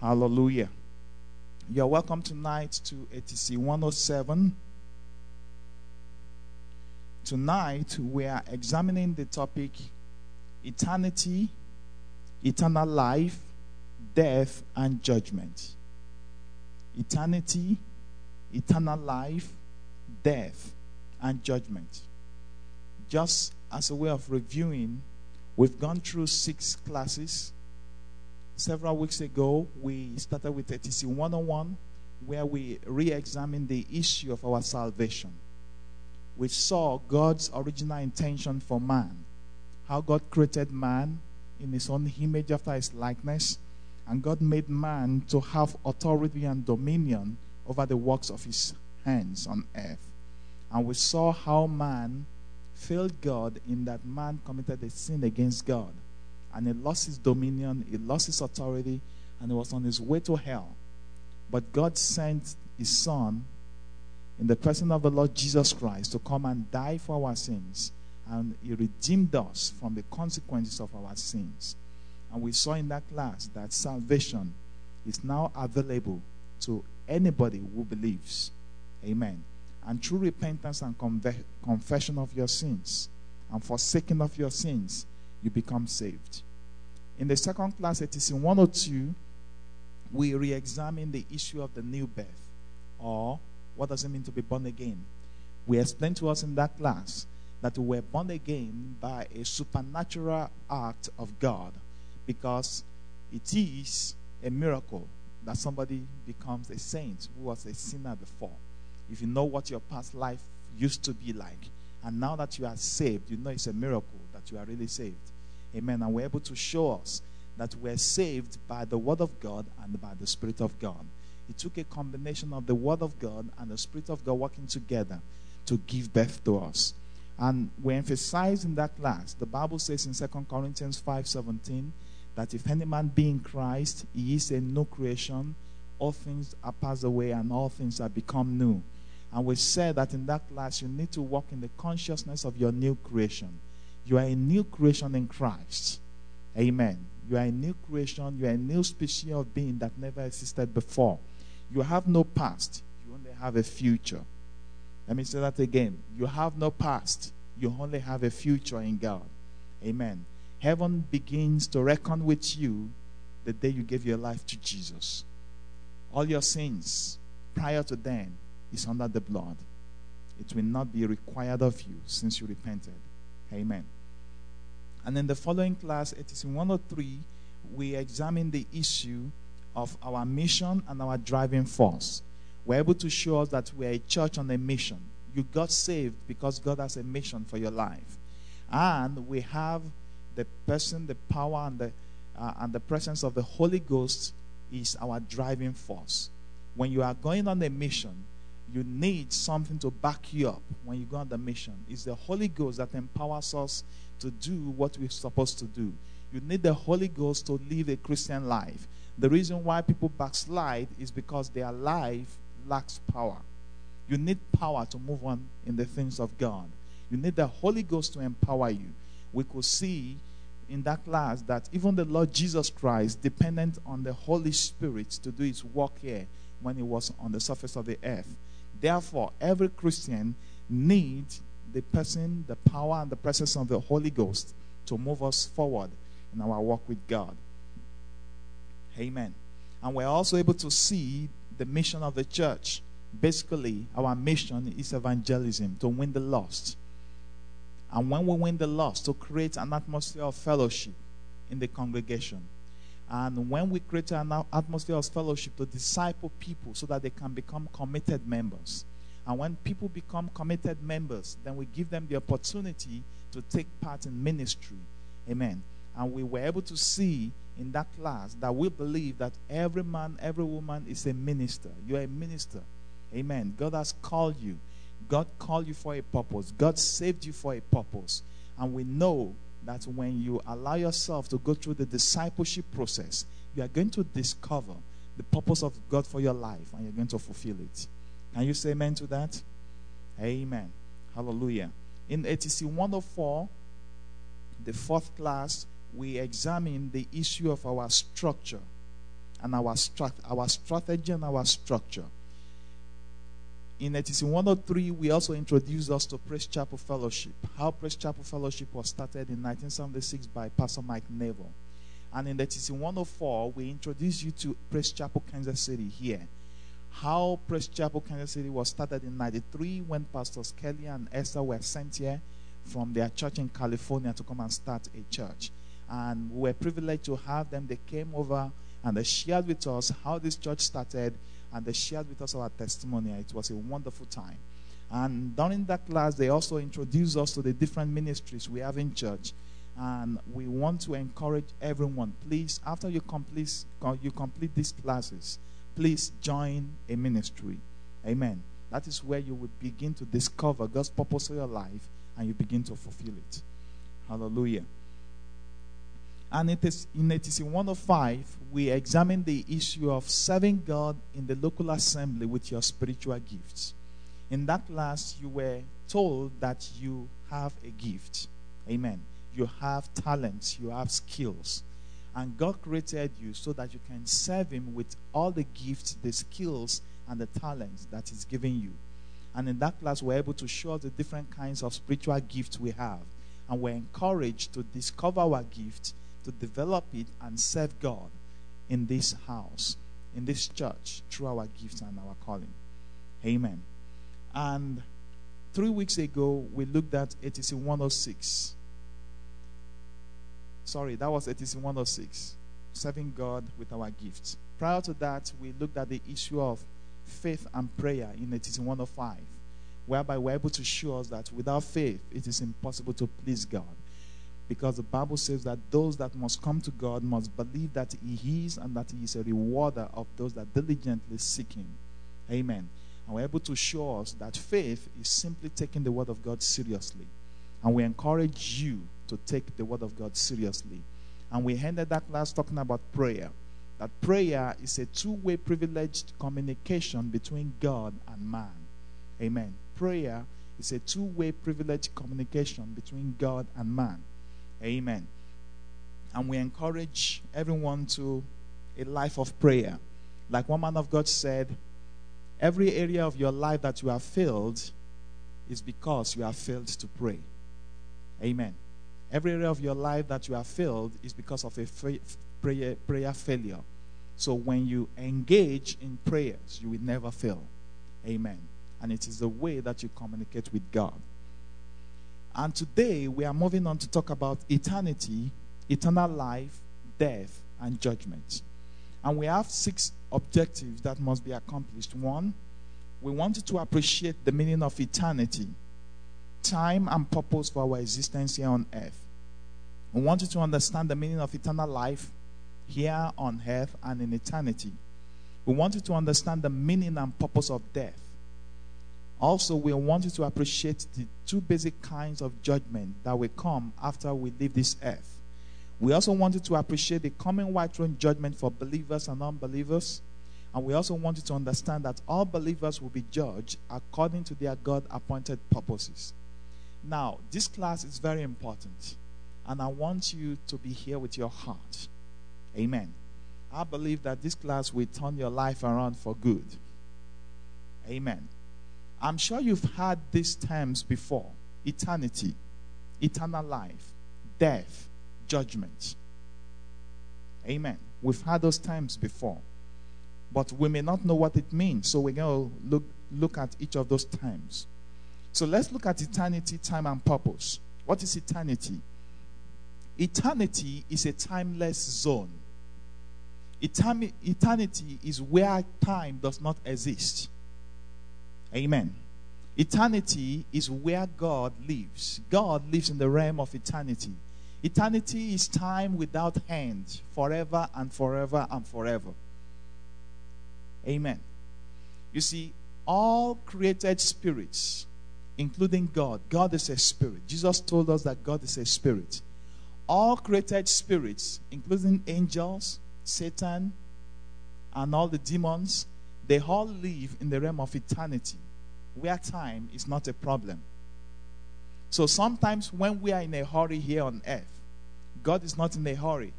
Hallelujah. You're welcome tonight to ATC 107. Tonight, we are examining the topic eternity, eternal life, death, and judgment. Eternity, eternal life, death, and judgment. Just as a way of reviewing, we've gone through six classes. Several weeks ago, we started with ATC 101, where we re examined the issue of our salvation. We saw God's original intention for man, how God created man in his own image after his likeness, and God made man to have authority and dominion over the works of his hands on earth. And we saw how man failed God in that man committed a sin against God. And he lost his dominion, he lost his authority, and he was on his way to hell. But God sent his son in the person of the Lord Jesus Christ to come and die for our sins. And he redeemed us from the consequences of our sins. And we saw in that class that salvation is now available to anybody who believes. Amen. And through repentance and conve- confession of your sins and forsaking of your sins, you become saved. In the second class, it is in 102, we re examine the issue of the new birth or what does it mean to be born again. We explained to us in that class that we were born again by a supernatural act of God because it is a miracle that somebody becomes a saint who was a sinner before. If you know what your past life used to be like, and now that you are saved, you know it's a miracle that you are really saved. Amen. And we're able to show us that we're saved by the Word of God and by the Spirit of God. It took a combination of the Word of God and the Spirit of God working together to give birth to us. And we emphasize in that class, the Bible says in 2 Corinthians 5:17 that if any man be in Christ, he is a new creation. All things are passed away and all things are become new. And we said that in that class, you need to walk in the consciousness of your new creation. You are a new creation in Christ. Amen. You are a new creation. You are a new species of being that never existed before. You have no past. You only have a future. Let me say that again. You have no past. You only have a future in God. Amen. Heaven begins to reckon with you the day you gave your life to Jesus. All your sins prior to then is under the blood. It will not be required of you since you repented. Amen. And in the following class, it is in 103, we examine the issue of our mission and our driving force. We're able to show us that we're a church on a mission. You got saved because God has a mission for your life. And we have the person, the power, and the, uh, and the presence of the Holy Ghost is our driving force. When you are going on a mission, you need something to back you up when you go on the mission. It's the Holy Ghost that empowers us to do what we're supposed to do. You need the Holy Ghost to live a Christian life. The reason why people backslide is because their life lacks power. You need power to move on in the things of God. You need the Holy Ghost to empower you. We could see in that class that even the Lord Jesus Christ dependent on the Holy Spirit to do his work here when he was on the surface of the earth. Therefore, every Christian needs the person, the power, and the presence of the Holy Ghost to move us forward in our walk with God. Amen. And we're also able to see the mission of the church. Basically, our mission is evangelism to win the lost. And when we win the lost, to create an atmosphere of fellowship in the congregation. And when we create an atmosphere of fellowship to disciple people so that they can become committed members. And when people become committed members, then we give them the opportunity to take part in ministry. Amen. And we were able to see in that class that we believe that every man, every woman is a minister. You're a minister. Amen. God has called you. God called you for a purpose. God saved you for a purpose. And we know that when you allow yourself to go through the discipleship process, you are going to discover the purpose of God for your life and you're going to fulfill it. Can you say amen to that? Amen. Hallelujah. In ATC 104, the fourth class, we examine the issue of our structure. and our, strat- our strategy and our structure. In ATC 103, we also introduced us to Praise Chapel Fellowship. How Praise Chapel Fellowship was started in 1976 by Pastor Mike Neville. And in ATC 104, we introduced you to Praise Chapel Kansas City here. How Praise Chapel Kansas City was started in 93 when Pastors Kelly and Esther were sent here from their church in California to come and start a church. And we were privileged to have them. They came over and they shared with us how this church started and they shared with us our testimony. It was a wonderful time. And during that class, they also introduced us to the different ministries we have in church. And we want to encourage everyone, please, after you complete, you complete these classes, please join a ministry. Amen. That is where you will begin to discover God's purpose for your life and you begin to fulfill it. Hallelujah. And it is in ATC 105, we examine the issue of serving God in the local assembly with your spiritual gifts. In that class, you were told that you have a gift. Amen. You have talents, you have skills. And God created you so that you can serve Him with all the gifts, the skills, and the talents that He's given you. And in that class, we're able to show the different kinds of spiritual gifts we have. And we're encouraged to discover our gift, to develop it, and serve God in this house, in this church, through our gifts and our calling. Amen. And three weeks ago, we looked at ATC 106. Sorry, that was ATC 106. Serving God with our gifts. Prior to that, we looked at the issue of faith and prayer in ATC 105, whereby we're able to show us that without faith, it is impossible to please God. Because the Bible says that those that must come to God must believe that He is and that He is a rewarder of those that diligently seek Him. Amen. And we're able to show us that faith is simply taking the Word of God seriously. And we encourage you to take the Word of God seriously. And we ended that class talking about prayer. That prayer is a two way privileged communication between God and man. Amen. Prayer is a two way privileged communication between God and man. Amen. And we encourage everyone to a life of prayer. Like one man of God said, every area of your life that you have failed is because you have failed to pray. Amen. Every area of your life that you have failed is because of a prayer, prayer failure. So when you engage in prayers, you will never fail. Amen. And it is the way that you communicate with God. And today we are moving on to talk about eternity, eternal life, death, and judgment. And we have six objectives that must be accomplished. One, we wanted to appreciate the meaning of eternity, time, and purpose for our existence here on earth. We wanted to understand the meaning of eternal life here on earth and in eternity. We wanted to understand the meaning and purpose of death. Also, we wanted to appreciate the two basic kinds of judgment that will come after we leave this earth. We also wanted to appreciate the coming white throne judgment for believers and unbelievers. And we also wanted to understand that all believers will be judged according to their God appointed purposes. Now, this class is very important. And I want you to be here with your heart. Amen. I believe that this class will turn your life around for good. Amen. I'm sure you've heard these terms before eternity, eternal life, death, judgment. Amen. We've had those terms before, but we may not know what it means. So we're going to look, look at each of those terms. So let's look at eternity, time, and purpose. What is eternity? Eternity is a timeless zone. Eternity is where time does not exist. Amen. Eternity is where God lives. God lives in the realm of eternity. Eternity is time without end, forever and forever and forever. Amen. You see, all created spirits, including God, God is a spirit. Jesus told us that God is a spirit. All created spirits, including angels, Satan, and all the demons, they all live in the realm of eternity, where time is not a problem. So sometimes when we are in a hurry here on earth, God is not in a hurry.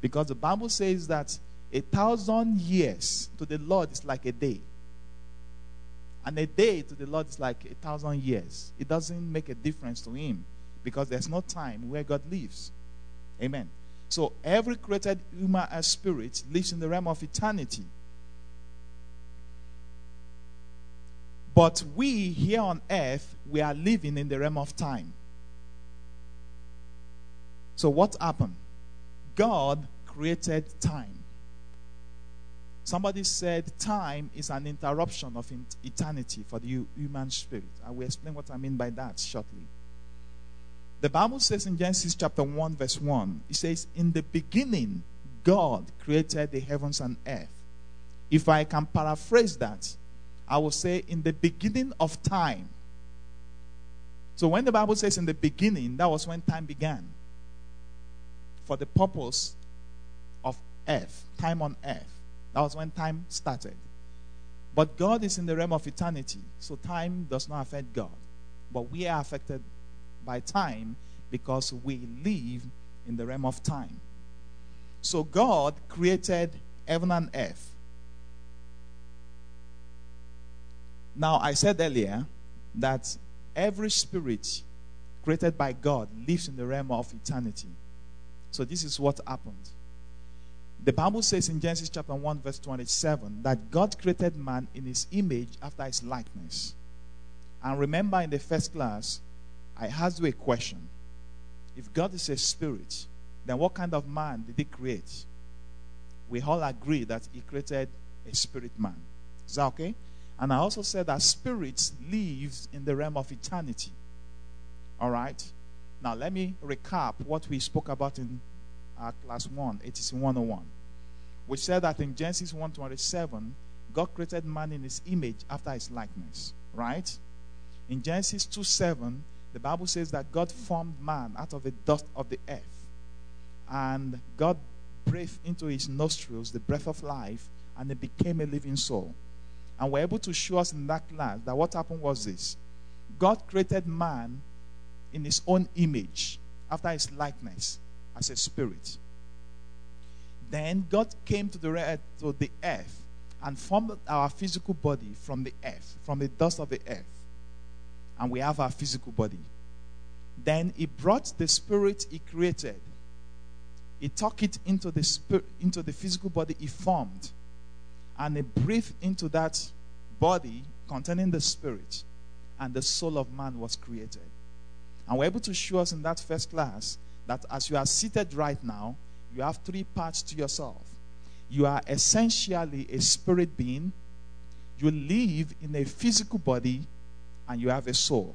Because the Bible says that A thousand years to the Lord is like a day. And a day to the Lord is like a thousand years. It doesn't make a difference to him because there's no time where God lives. Amen. So every created human spirit lives in the realm of eternity. But we here on earth, we are living in the realm of time. So what happened? God created time. Somebody said time is an interruption of eternity for the human spirit. I will explain what I mean by that shortly. The Bible says in Genesis chapter 1, verse 1, it says, In the beginning, God created the heavens and earth. If I can paraphrase that, I will say, In the beginning of time. So when the Bible says in the beginning, that was when time began. For the purpose of earth, time on earth. That was when time started. But God is in the realm of eternity, so time does not affect God. But we are affected by time because we live in the realm of time. So God created heaven and earth. Now, I said earlier that every spirit created by God lives in the realm of eternity. So, this is what happened. The Bible says in Genesis chapter 1, verse 27, that God created man in his image after his likeness. And remember in the first class, I asked you a question. If God is a spirit, then what kind of man did he create? We all agree that he created a spirit man. Is that okay? And I also said that spirits lives in the realm of eternity. All right? Now let me recap what we spoke about in our class 1, it is 101. We said that in Genesis 1:27, God created man in his image after his likeness, right? In Genesis 2:7, the Bible says that God formed man out of the dust of the earth. And God breathed into his nostrils the breath of life, and it became a living soul. And we're able to show us in that class that what happened was this God created man in his own image, after his likeness, as a spirit. Then God came to the, earth, eh, to the earth and formed our physical body from the earth, from the dust of the earth and we have our physical body. Then he brought the spirit he created. He took it into the spirit, into the physical body he formed, and he breathed into that body containing the spirit, and the soul of man was created. And we're able to show us in that first class that as you are seated right now, you have three parts to yourself. You are essentially a spirit being. You live in a physical body and you have a soul.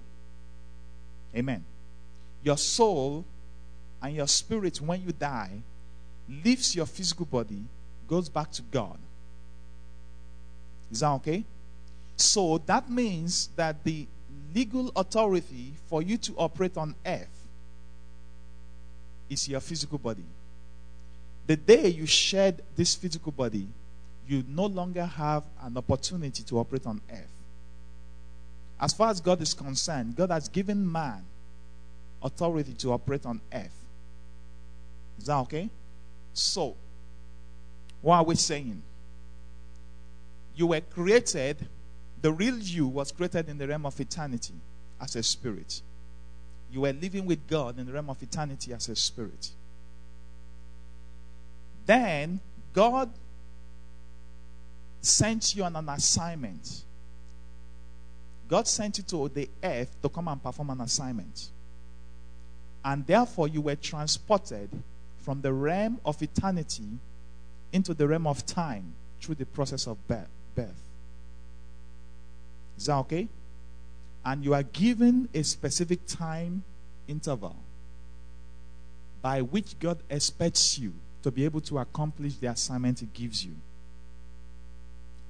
Amen. Your soul and your spirit, when you die, leaves your physical body, goes back to God. Is that okay? So that means that the legal authority for you to operate on earth is your physical body. The day you shed this physical body, you no longer have an opportunity to operate on earth. As far as God is concerned, God has given man authority to operate on earth. Is that okay? So, what are we saying? You were created, the real you was created in the realm of eternity as a spirit. You were living with God in the realm of eternity as a spirit. Then God sent you on an assignment God sent you to the earth to come and perform an assignment. And therefore, you were transported from the realm of eternity into the realm of time through the process of birth. Is that okay? And you are given a specific time interval by which God expects you to be able to accomplish the assignment He gives you.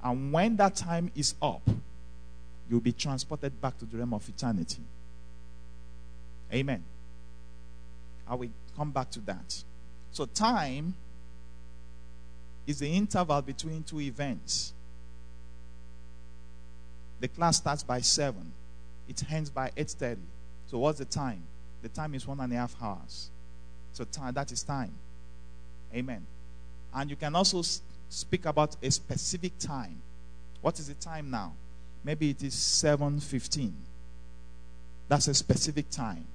And when that time is up, you'll be transported back to the realm of eternity. Amen. I will come back to that. So time is the interval between two events. The class starts by 7. It ends by 8.30. So what's the time? The time is one and a half hours. So time, that is time. Amen. And you can also speak about a specific time. What is the time now? Maybe it is 7:15. That's a specific time.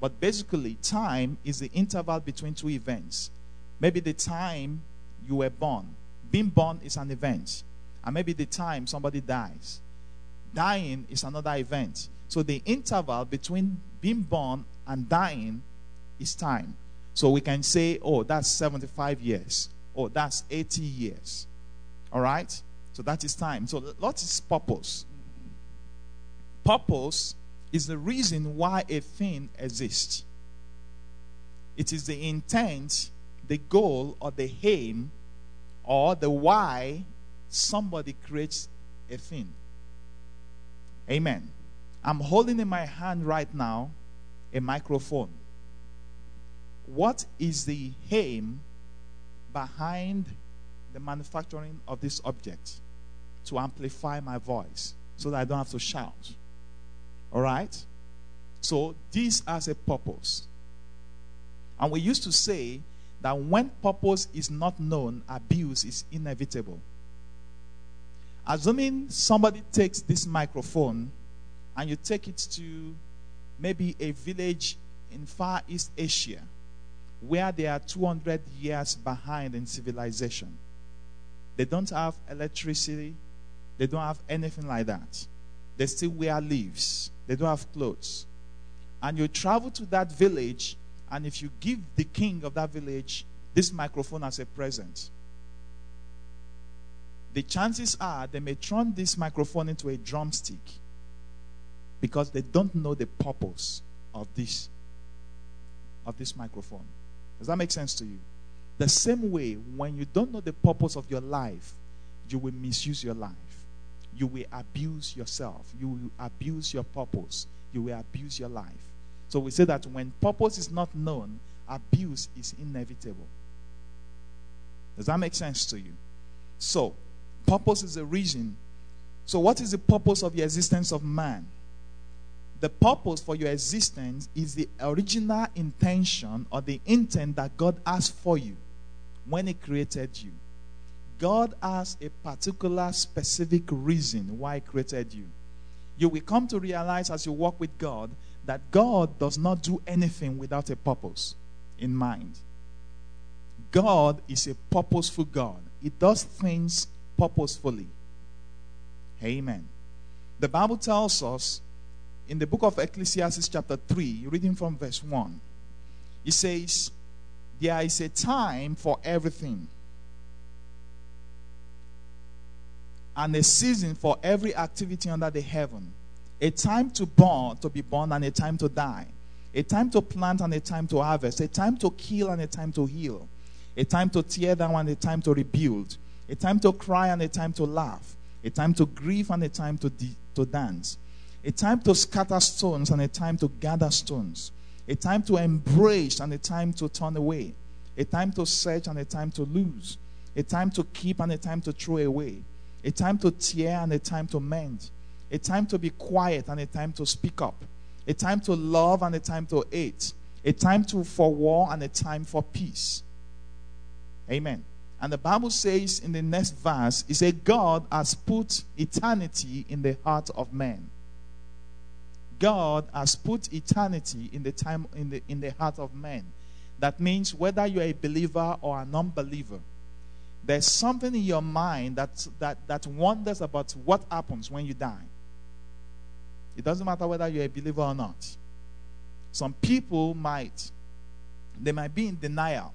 But basically, time is the interval between two events. Maybe the time you were born. Being born is an event. And maybe the time somebody dies. Dying is another event. So the interval between being born and dying is time. So we can say, oh, that's 75 years. Oh, that's 80 years. All right? So that is time. So what is purpose? Purpose is the reason why a thing exists. It is the intent, the goal, or the aim, or the why somebody creates a thing. Amen. I'm holding in my hand right now a microphone. What is the aim behind the manufacturing of this object? To amplify my voice so that I don't have to shout. All right? So this has a purpose. And we used to say that when purpose is not known, abuse is inevitable. Assuming somebody takes this microphone and you take it to maybe a village in Far East Asia where they are 200 years behind in civilization. They don't have electricity, they don't have anything like that. They still wear leaves, they don't have clothes. And you travel to that village, and if you give the king of that village this microphone as a present, the chances are they may turn this microphone into a drumstick because they don't know the purpose of this of this microphone. Does that make sense to you? The same way when you don't know the purpose of your life, you will misuse your life. You will abuse yourself. You will abuse your purpose. You will abuse your life. So we say that when purpose is not known, abuse is inevitable. Does that make sense to you? So, Purpose is a reason. So, what is the purpose of the existence of man? The purpose for your existence is the original intention or the intent that God has for you when He created you. God has a particular specific reason why He created you. You will come to realize as you walk with God that God does not do anything without a purpose in mind. God is a purposeful God, He does things purposefully. Amen. The Bible tells us in the book of Ecclesiastes, chapter 3, reading from verse 1, it says, There is a time for everything, and a season for every activity under the heaven. A time to born, to be born, and a time to die. A time to plant and a time to harvest. A time to kill and a time to heal. A time to tear down and a time to rebuild a time to cry and a time to laugh, a time to grieve and a time to, de- to dance, a time to scatter stones and a time to gather stones, a time to embrace and a time to turn away, a time to search and a time to lose, a time to keep and a time to throw away, a time to tear and a time to mend, a time to be quiet and a time to speak up, a time to love and a time to hate, a time to for war and a time for peace. Amen. And the Bible says in the next verse, it says, God has put eternity in the heart of man. God has put eternity in the time in the in the heart of man. That means whether you're a believer or a non-believer, there's something in your mind that that that wonders about what happens when you die. It doesn't matter whether you're a believer or not. Some people might they might be in denial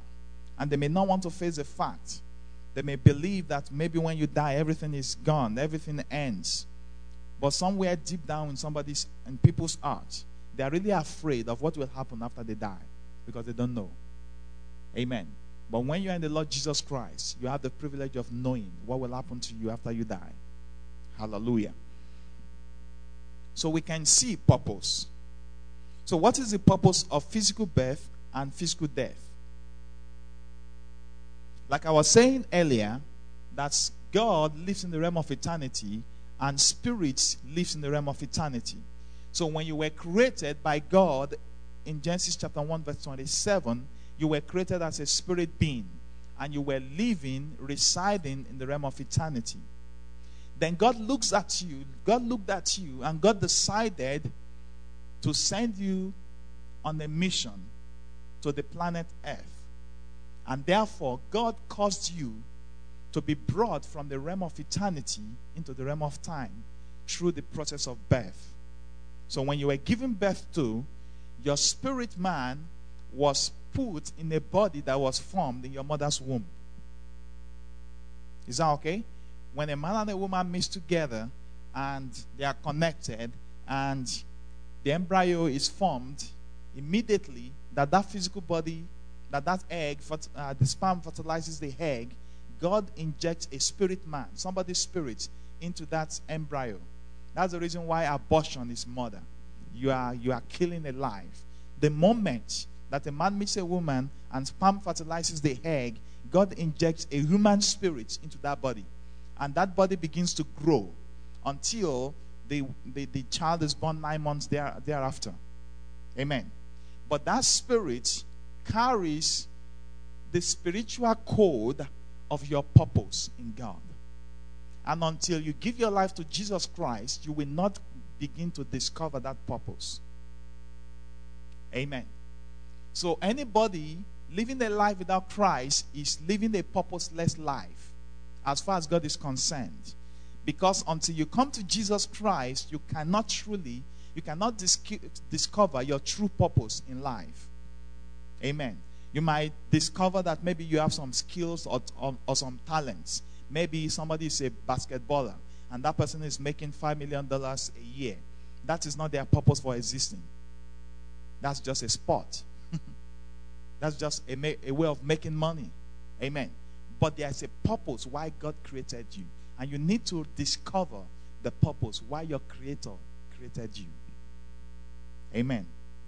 and they may not want to face the fact. They may believe that maybe when you die, everything is gone, everything ends. But somewhere deep down in somebody's in people's heart, they are really afraid of what will happen after they die because they don't know. Amen. But when you are in the Lord Jesus Christ, you have the privilege of knowing what will happen to you after you die. Hallelujah. So we can see purpose. So, what is the purpose of physical birth and physical death? Like I was saying earlier, that God lives in the realm of eternity and spirits lives in the realm of eternity. So when you were created by God in Genesis chapter 1 verse 27, you were created as a spirit being and you were living, residing in the realm of eternity. Then God looks at you, God looked at you, and God decided to send you on a mission to the planet Earth. And therefore, God caused you to be brought from the realm of eternity into the realm of time through the process of birth. So, when you were given birth to, your spirit man was put in a body that was formed in your mother's womb. Is that okay? When a man and a woman meet together and they are connected and the embryo is formed, immediately that that physical body, that that egg, uh, the sperm fertilizes the egg, God injects a spirit man, somebody's spirit, into that embryo. That's the reason why abortion is murder. You are you are killing a life. The moment that a man meets a woman and sperm fertilizes the egg, God injects a human spirit into that body. And that body begins to grow until the, the, the child is born nine months there, thereafter. Amen. But that spirit carries the spiritual code of your purpose in God. And until you give your life to Jesus Christ, you will not begin to discover that purpose. Amen. So, anybody living a life without Christ is living a purposeless life as far as God is concerned. Because until you come to Jesus Christ, you cannot truly, you cannot dis- discover your true purpose in life. Amen. You might discover that maybe you have some skills or, or, or some talents. Maybe somebody is a basketballer and that person is making $5 million a year. That is not their purpose for existing. That's just a sport. That's just a, ma- a way of making money. Amen. But there's a purpose why God created you. And you need to discover the purpose why your Creator created you. Amen.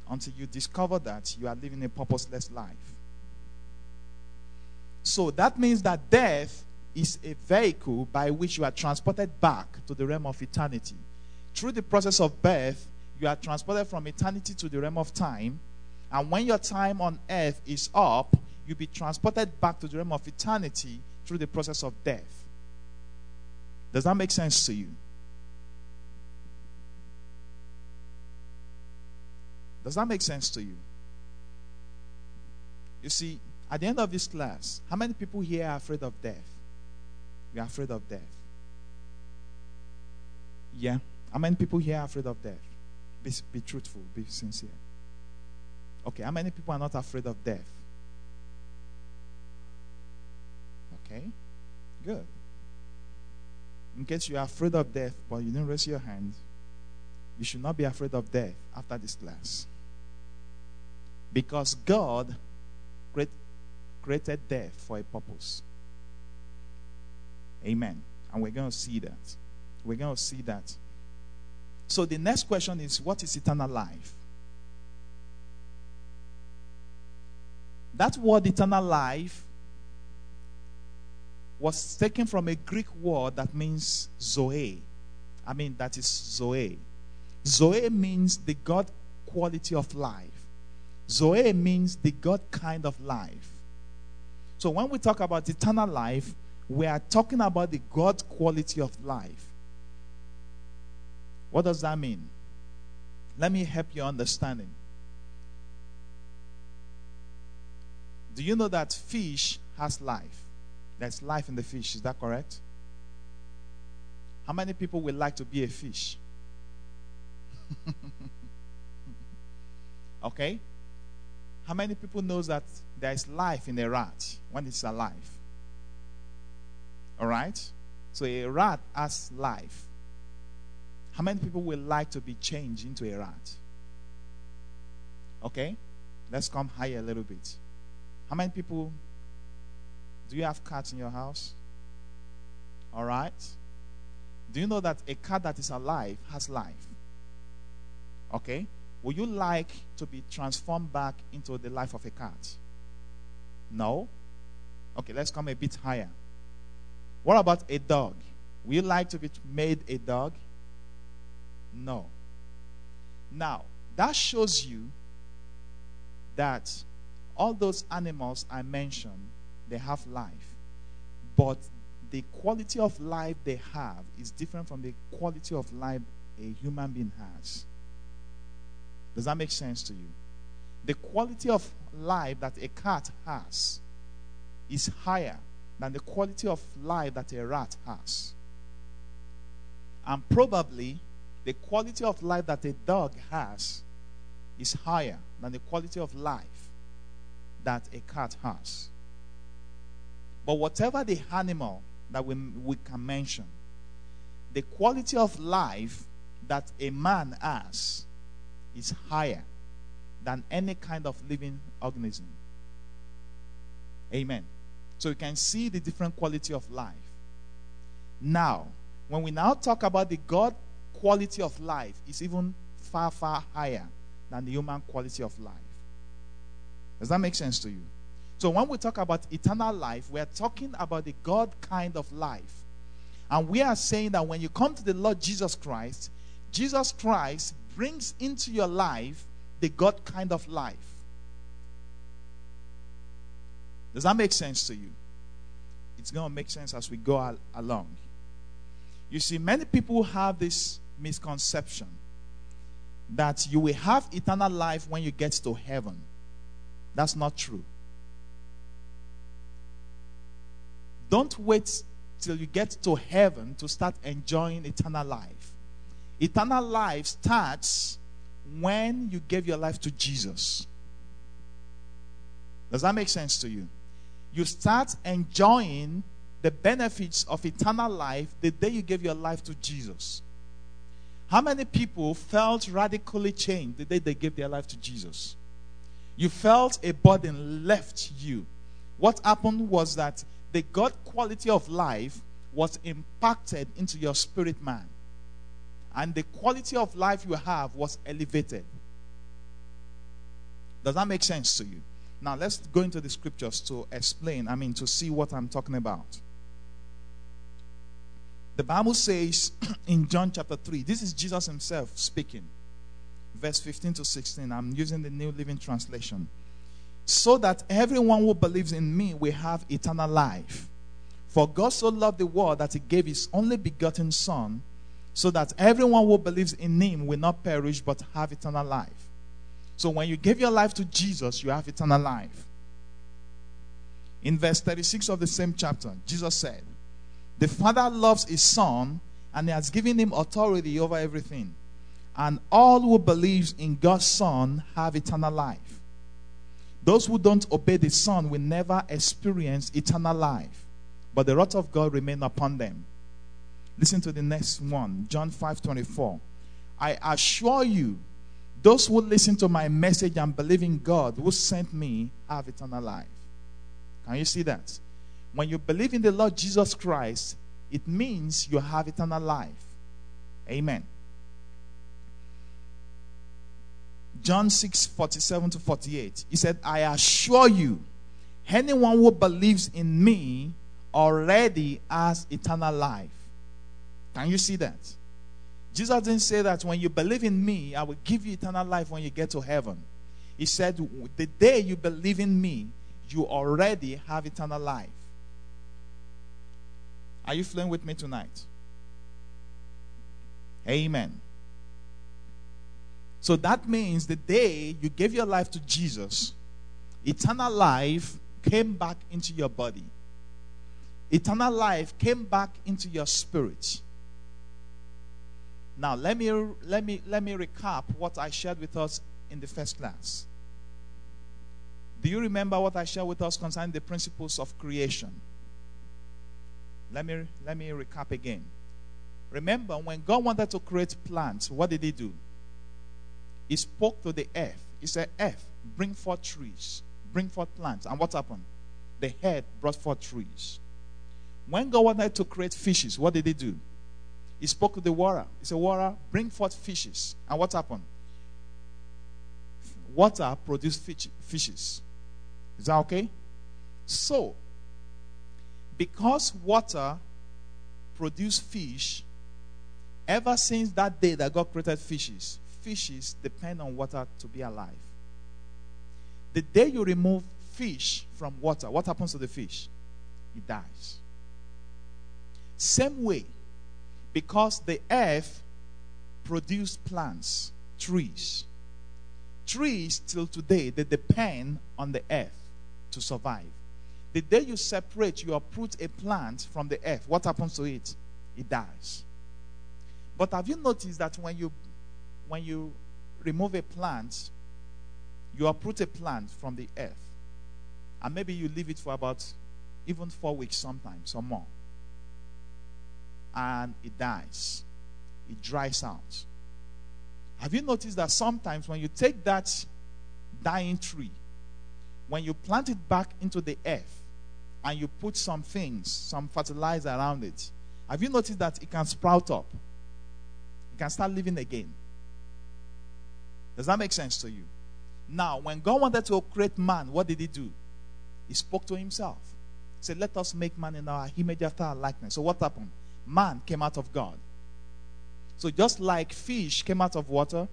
Until you discover that, you are living a purposeless life. So that means that death is a vehicle by which you are transported back to the realm of eternity. Through the process of birth, you are transported from eternity to the realm of time. And when your time on earth is up, you'll be transported back to the realm of eternity through the process of death. Does that make sense to you? Does that make sense to you? You see, at the end of this class, how many people here are afraid of death? You are afraid of death. Yeah. How many people here are afraid of death? Be, be truthful, be sincere. Okay, how many people are not afraid of death? Okay, good. In case you are afraid of death, but you didn't raise your hand, you should not be afraid of death after this class. Because God created death for a purpose. Amen. And we're going to see that. We're going to see that. So the next question is what is eternal life? That word eternal life was taken from a Greek word that means Zoe. I mean, that is Zoe. Zoe means the God quality of life. Zoe means the God kind of life. So when we talk about eternal life, we are talking about the God quality of life. What does that mean? Let me help you understanding. Do you know that fish has life? There's life in the fish. Is that correct? How many people would like to be a fish? okay? How many people knows that there is life in a rat when it's alive? All right? So a rat has life. How many people would like to be changed into a rat? Okay? Let's come higher a little bit. How many people do you have cats in your house? All right. Do you know that a cat that is alive has life? Okay. Would you like to be transformed back into the life of a cat? No? Okay, let's come a bit higher. What about a dog? Would you like to be made a dog? No. Now, that shows you that all those animals I mentioned they have life. But the quality of life they have is different from the quality of life a human being has. Does that make sense to you? The quality of life that a cat has is higher than the quality of life that a rat has. And probably the quality of life that a dog has is higher than the quality of life that a cat has. But whatever the animal that we, we can mention, the quality of life that a man has is higher than any kind of living organism. Amen. So you can see the different quality of life. Now, when we now talk about the God quality of life, it's even far, far higher than the human quality of life. Does that make sense to you? So when we talk about eternal life, we are talking about the God kind of life. And we are saying that when you come to the Lord Jesus Christ, Jesus Christ brings into your life the God kind of life. Does that make sense to you? It's going to make sense as we go al- along. You see, many people have this misconception that you will have eternal life when you get to heaven. That's not true. Don't wait till you get to heaven to start enjoying eternal life. Eternal life starts when you gave your life to Jesus. Does that make sense to you? You start enjoying the benefits of eternal life the day you gave your life to Jesus. How many people felt radically changed the day they gave their life to Jesus? You felt a burden left you. What happened was that the God quality of life was impacted into your spirit man. And the quality of life you have was elevated. Does that make sense to you? Now let's go into the scriptures to explain, I mean, to see what I'm talking about. The Bible says in John chapter 3, this is Jesus himself speaking, verse 15 to 16. I'm using the New Living Translation so that everyone who believes in me will have eternal life. For God so loved the world that he gave his only begotten Son, so that everyone who believes in him will not perish but have eternal life. So when you give your life to Jesus, you have eternal life. In verse 36 of the same chapter, Jesus said, The Father loves his Son, and he has given him authority over everything. And all who believes in God's Son have eternal life. Those who don't obey the Son will never experience eternal life, but the wrath of God remain upon them. Listen to the next one, John 5 24. I assure you, those who listen to my message and believe in God who sent me have eternal life. Can you see that? When you believe in the Lord Jesus Christ, it means you have eternal life. Amen. John 6 47 to 48. He said, I assure you, anyone who believes in me already has eternal life. Can you see that? Jesus didn't say that when you believe in me, I will give you eternal life when you get to heaven. He said, The day you believe in me, you already have eternal life. Are you flowing with me tonight? Amen. So that means the day you gave your life to Jesus, eternal life came back into your body. Eternal life came back into your spirit. Now, let me, let, me, let me recap what I shared with us in the first class. Do you remember what I shared with us concerning the principles of creation? Let me, let me recap again. Remember, when God wanted to create plants, what did He do? He spoke to the earth. He said, Earth, bring forth trees, bring forth plants. And what happened? The earth brought forth trees. When God wanted to create fishes, what did he do? He spoke to the water. He said, Water, bring forth fishes. And what happened? Water produced fish, fishes. Is that okay? So, because water produced fish, ever since that day that God created fishes, fishes depend on water to be alive. The day you remove fish from water, what happens to the fish? It dies. Same way, because the earth produced plants, trees. Trees, till today, they depend on the earth to survive. The day you separate, you uproot a plant from the earth, what happens to it? It dies. But have you noticed that when you when you remove a plant, you uproot a plant from the earth, and maybe you leave it for about even four weeks sometimes or more, and it dies, it dries out. Have you noticed that sometimes when you take that dying tree, when you plant it back into the earth, and you put some things, some fertilizer around it, have you noticed that it can sprout up? It can start living again. Does that make sense to you? Now, when God wanted to create man, what did he do? He spoke to himself. He said, Let us make man in our image after our likeness. So, what happened? Man came out of God. So, just like fish came out of water,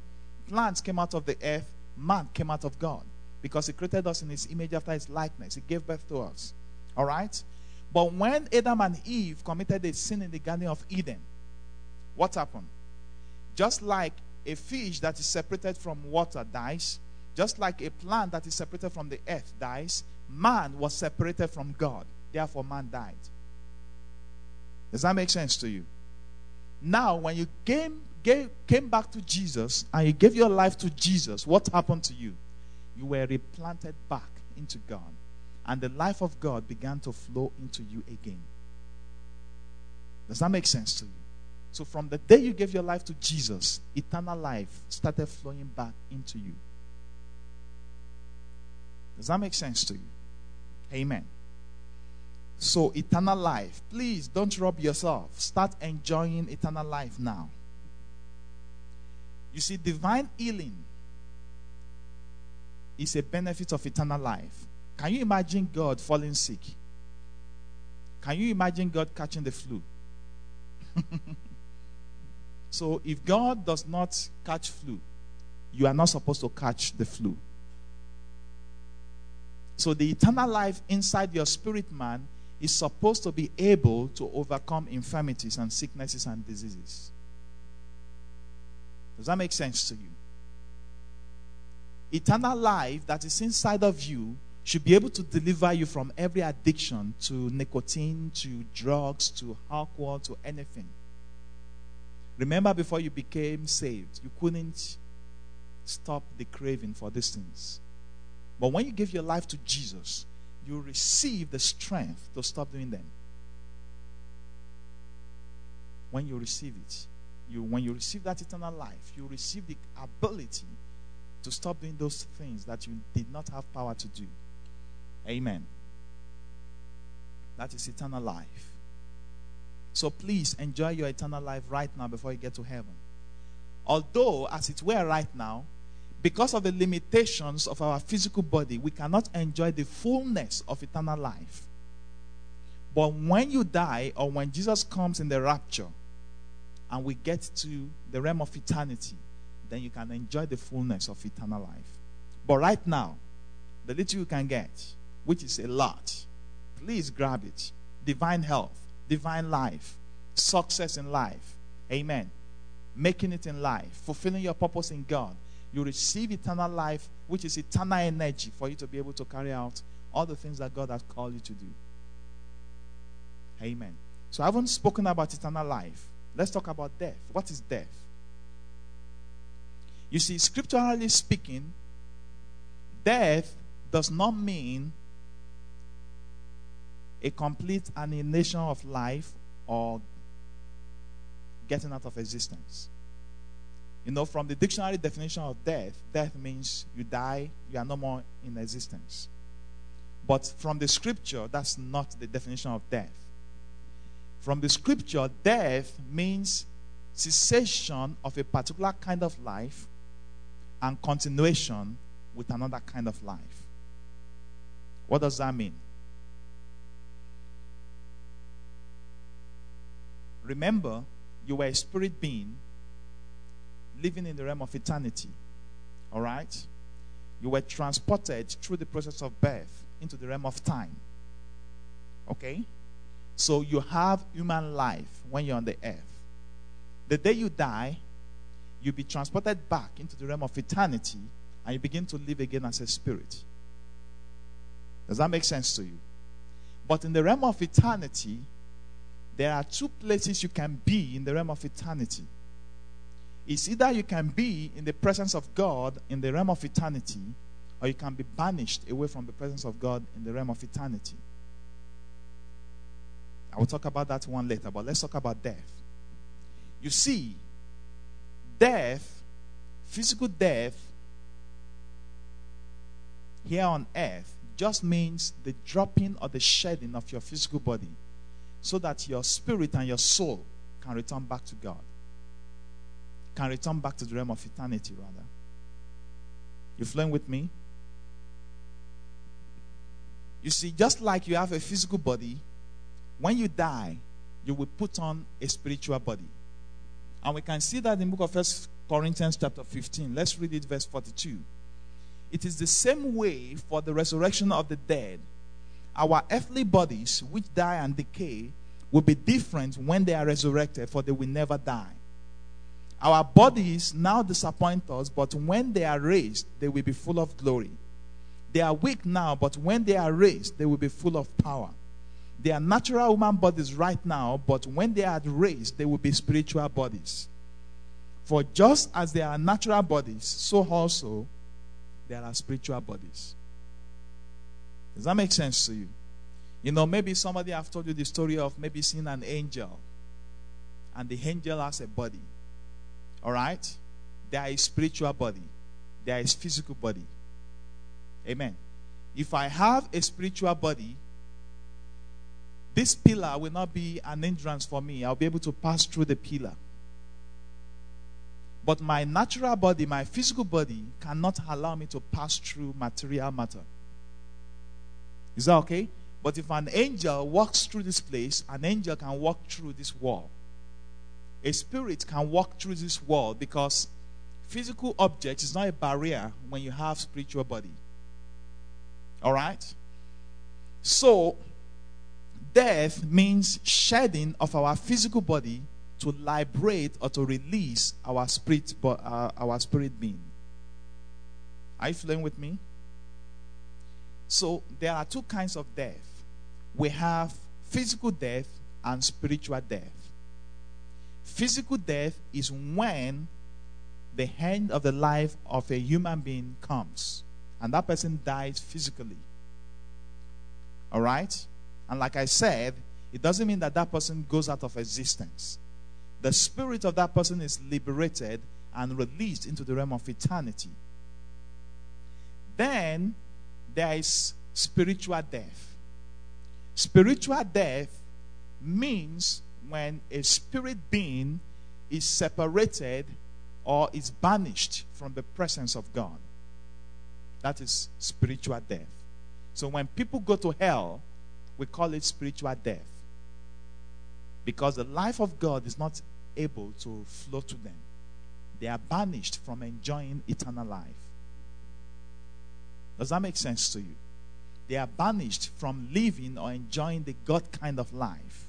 plants came out of the earth, man came out of God because he created us in his image after his likeness. He gave birth to us. All right? But when Adam and Eve committed a sin in the Garden of Eden, what happened? Just like a fish that is separated from water dies, just like a plant that is separated from the earth dies, man was separated from God. Therefore, man died. Does that make sense to you? Now, when you came, gave, came back to Jesus and you gave your life to Jesus, what happened to you? You were replanted back into God. And the life of God began to flow into you again. Does that make sense to you? So, from the day you gave your life to Jesus, eternal life started flowing back into you. Does that make sense to you? Amen. So, eternal life. Please don't rob yourself. Start enjoying eternal life now. You see, divine healing is a benefit of eternal life. Can you imagine God falling sick? Can you imagine God catching the flu? so, if God does not catch flu, you are not supposed to catch the flu. So, the eternal life inside your spirit man is supposed to be able to overcome infirmities and sicknesses and diseases. Does that make sense to you? Eternal life that is inside of you should be able to deliver you from every addiction to nicotine, to drugs, to alcohol, to anything. Remember, before you became saved, you couldn't stop the craving for these things. But when you give your life to Jesus, you receive the strength to stop doing them. When you receive it, you when you receive that eternal life, you receive the ability to stop doing those things that you did not have power to do. Amen. That is eternal life. So please enjoy your eternal life right now before you get to heaven. Although, as it were right now, because of the limitations of our physical body, we cannot enjoy the fullness of eternal life. But when you die, or when Jesus comes in the rapture, and we get to the realm of eternity, then you can enjoy the fullness of eternal life. But right now, the little you can get, which is a lot. Please grab it. Divine health, divine life, success in life. Amen. Making it in life, fulfilling your purpose in God. You receive eternal life, which is eternal energy for you to be able to carry out all the things that God has called you to do. Amen. So I haven't spoken about eternal life. Let's talk about death. What is death? You see, scripturally speaking, death does not mean a complete annihilation of life or getting out of existence. You know, from the dictionary definition of death, death means you die, you are no more in existence. But from the scripture, that's not the definition of death. From the scripture, death means cessation of a particular kind of life and continuation with another kind of life. What does that mean? Remember, you were a spirit being living in the realm of eternity. All right? You were transported through the process of birth into the realm of time. Okay? So you have human life when you're on the earth. The day you die, you'll be transported back into the realm of eternity and you begin to live again as a spirit. Does that make sense to you? But in the realm of eternity, there are two places you can be in the realm of eternity. It's either you can be in the presence of God in the realm of eternity, or you can be banished away from the presence of God in the realm of eternity. I will talk about that one later, but let's talk about death. You see, death, physical death, here on earth just means the dropping or the shedding of your physical body so that your spirit and your soul can return back to God, can return back to the realm of eternity, rather. You flowing with me? You see, just like you have a physical body, when you die, you will put on a spiritual body. And we can see that in book of First Corinthians chapter 15. Let's read it, verse 42. It is the same way for the resurrection of the dead. Our earthly bodies, which die and decay, will be different when they are resurrected, for they will never die. Our bodies now disappoint us, but when they are raised, they will be full of glory. They are weak now, but when they are raised, they will be full of power. They are natural human bodies right now, but when they are raised, they will be spiritual bodies. For just as there are natural bodies, so also there are spiritual bodies. Does that make sense to you? You know, maybe somebody have told you the story of maybe seeing an angel, and the angel has a body. All right? There is spiritual body, there is physical body. Amen. If I have a spiritual body, this pillar will not be an hindrance for me. I'll be able to pass through the pillar. But my natural body, my physical body, cannot allow me to pass through material matter. Is that okay? But if an angel walks through this place, an angel can walk through this wall. A spirit can walk through this wall because physical object is not a barrier when you have spiritual body. All right? So, death means shedding of our physical body to liberate or to release our spirit, uh, our spirit being. Are you flowing with me? So there are two kinds of death. We have physical death and spiritual death. Physical death is when the end of the life of a human being comes and that person dies physically. All right? And like I said, it doesn't mean that that person goes out of existence the spirit of that person is liberated and released into the realm of eternity. Then there is spiritual death. Spiritual death means when a spirit being is separated or is banished from the presence of God. That is spiritual death. So when people go to hell, we call it spiritual death. Because the life of God is not able to flow to them. They are banished from enjoying eternal life. Does that make sense to you? They are banished from living or enjoying the God kind of life.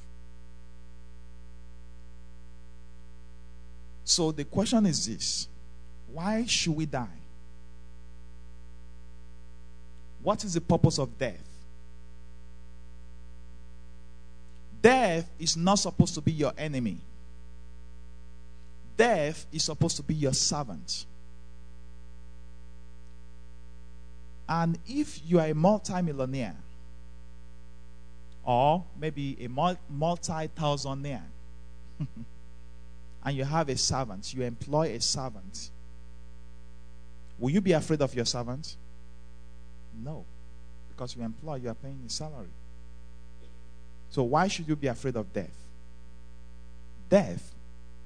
So the question is this why should we die? What is the purpose of death? Death is not supposed to be your enemy death is supposed to be your servant. And if you are a multimillionaire, or maybe a multi thousandaire, and you have a servant, you employ a servant, will you be afraid of your servant? No. Because you employ, you are paying his salary. So why should you be afraid of death? Death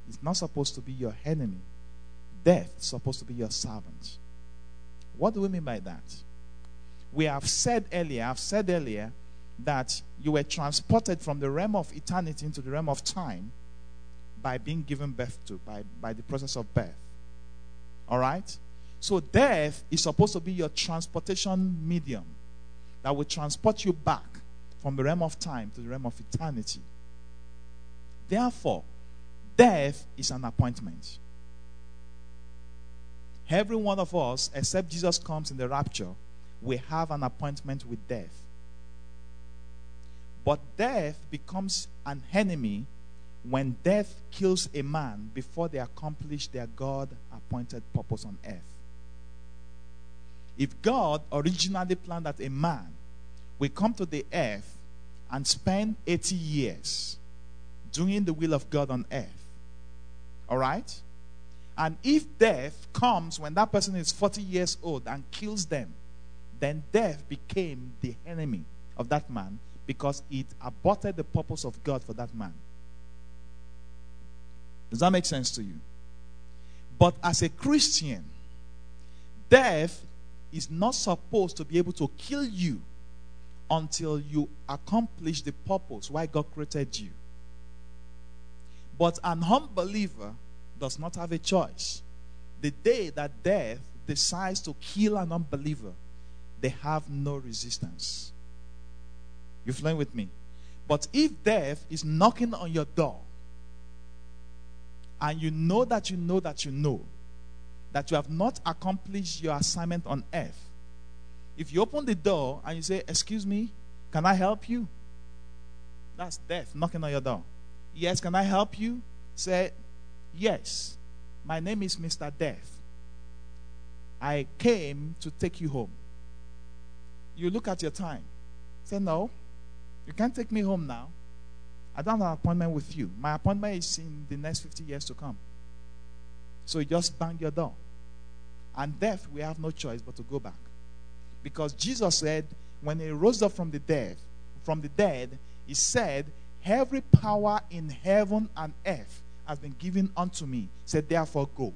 is not supposed to be your enemy. Death is supposed to be your servant. What do we mean by that? We have said earlier, I've said earlier that you were transported from the realm of eternity into the realm of time by being given birth to, by, by the process of birth. All right? So death is supposed to be your transportation medium. that will transport you back from the realm of time to the realm of eternity. Therefore, death is an appointment. Every one of us, except Jesus comes in the rapture, we have an appointment with death. But death becomes an enemy when death kills a man before they accomplish their God appointed purpose on earth. If God originally planned that a man will come to the earth and spend 80 years doing the will of God on earth, all right? And if death comes when that person is 40 years old and kills them, then death became the enemy of that man because it aborted the purpose of God for that man. Does that make sense to you? But as a Christian, death is not supposed to be able to kill you until you accomplish the purpose why God created you. But an unbeliever does not have a choice. The day that death decides to kill an unbeliever, they have no resistance. You're flowing with me? But if death is knocking on your door, and you know that you know that you know that you have not accomplished your assignment on earth, if you open the door and you say, Excuse me, can I help you? That's death knocking on your door. Yes, can I help you? Say, Yes, my name is Mr. Death. I came to take you home. You look at your time. Say, No, you can't take me home now. I don't have an appointment with you. My appointment is in the next 50 years to come. So you just bang your door. And death, we have no choice but to go back. Because Jesus said, when he rose up from the dead, from the dead, he said, Every power in heaven and earth has been given unto me. He said, therefore go.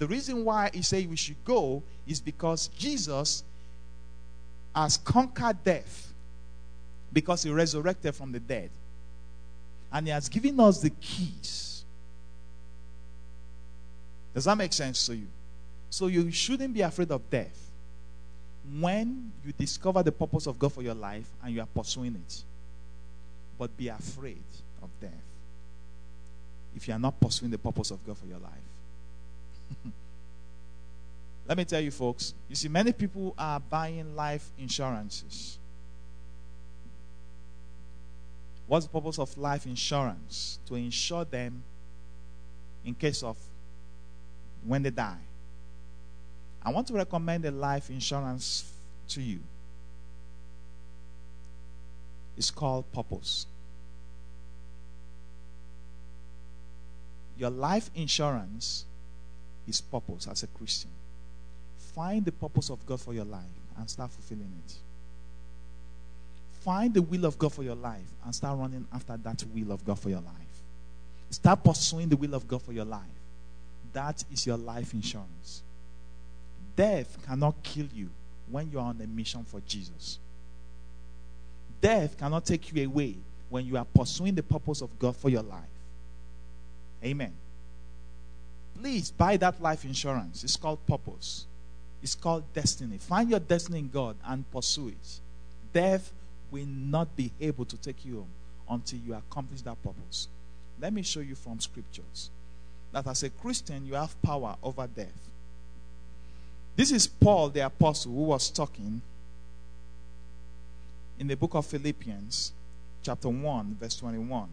The reason why he said we should go is because Jesus has conquered death because he resurrected from the dead. And he has given us the keys. Does that make sense to you? So you shouldn't be afraid of death when you discover the purpose of God for your life and you are pursuing it. But be afraid of death if you are not pursuing the purpose of God for your life. Let me tell you, folks, you see, many people are buying life insurances. What's the purpose of life insurance? To insure them in case of when they die. I want to recommend a life insurance to you. It's called Purpose. Your life insurance is purpose as a Christian. Find the purpose of God for your life and start fulfilling it. Find the will of God for your life and start running after that will of God for your life. Start pursuing the will of God for your life. That is your life insurance. Death cannot kill you when you are on a mission for Jesus. Death cannot take you away when you are pursuing the purpose of God for your life. Amen. Please buy that life insurance. It's called purpose. It's called destiny. Find your destiny in God and pursue it. Death will not be able to take you home until you accomplish that purpose. Let me show you from scriptures that as a Christian, you have power over death. This is Paul the apostle who was talking in the book of Philippians, chapter 1, verse 21.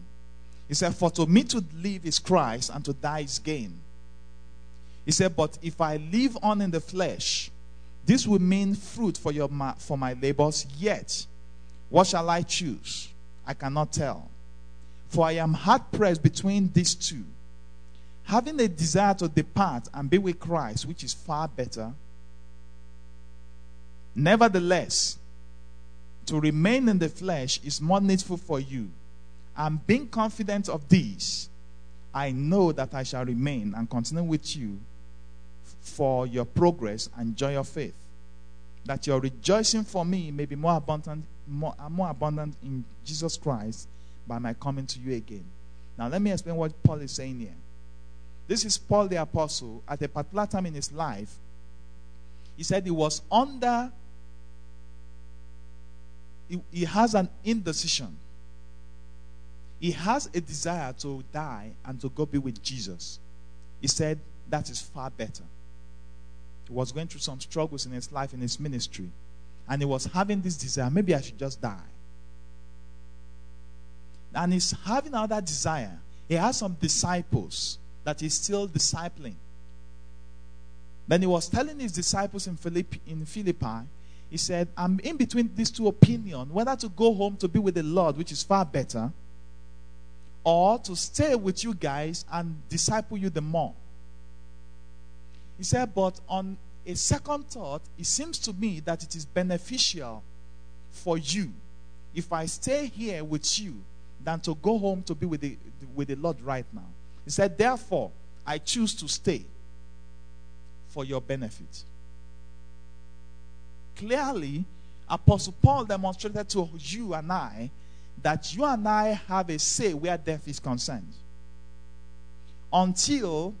He said, For to me to live is Christ, and to die is gain. He said, But if I live on in the flesh, this will mean fruit for, your, for my labors, yet what shall I choose? I cannot tell. For I am hard pressed between these two, having a desire to depart and be with Christ, which is far better. Nevertheless, to remain in the flesh is more needful for you. And being confident of this, I know that I shall remain and continue with you for your progress and joy of faith. That your rejoicing for me may be more abundant, more, more abundant in Jesus Christ by my coming to you again. Now, let me explain what Paul is saying here. This is Paul the Apostle at a particular time in his life. He said he was under he, he has an indecision. He has a desire to die and to go be with Jesus. He said that is far better. He was going through some struggles in his life, in his ministry, and he was having this desire maybe I should just die. And he's having another desire. He has some disciples that he's still discipling. Then he was telling his disciples in Philippi, in Philippi, he said, I'm in between these two opinions whether to go home to be with the Lord, which is far better, or to stay with you guys and disciple you the more. He said, But on a second thought, it seems to me that it is beneficial for you if I stay here with you than to go home to be with the, with the Lord right now. He said, Therefore, I choose to stay for your benefit. Clearly, Apostle Paul demonstrated to you and I that you and I have a say where death is concerned. Until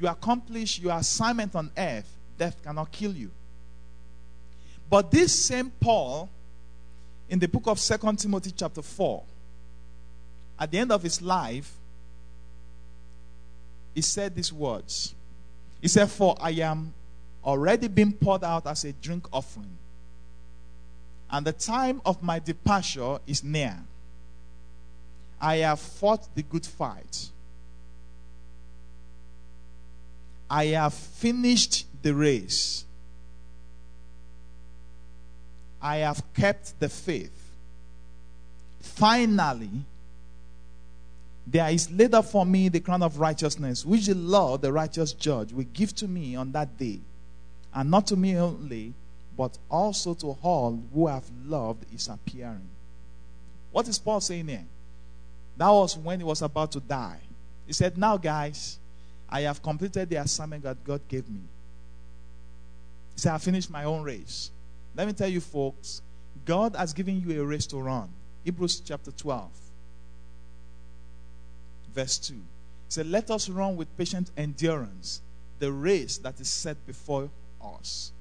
you accomplish your assignment on earth, death cannot kill you. But this same Paul, in the book of Second Timothy, chapter 4, at the end of his life, he said these words. He said, For I am already being poured out as a drink offering, and the time of my departure is near. I have fought the good fight. I have finished the race. I have kept the faith. Finally, there is laid up for me the crown of righteousness, which the Lord, the righteous judge, will give to me on that day. And not to me only, but also to all who have loved his appearing. What is Paul saying here? That was when he was about to die. He said, Now, guys, I have completed the assignment that God gave me. Said, I finished my own race. Let me tell you, folks, God has given you a race to run. Hebrews chapter 12 verse 2. He said, Let us run with patient endurance the race that is set before us.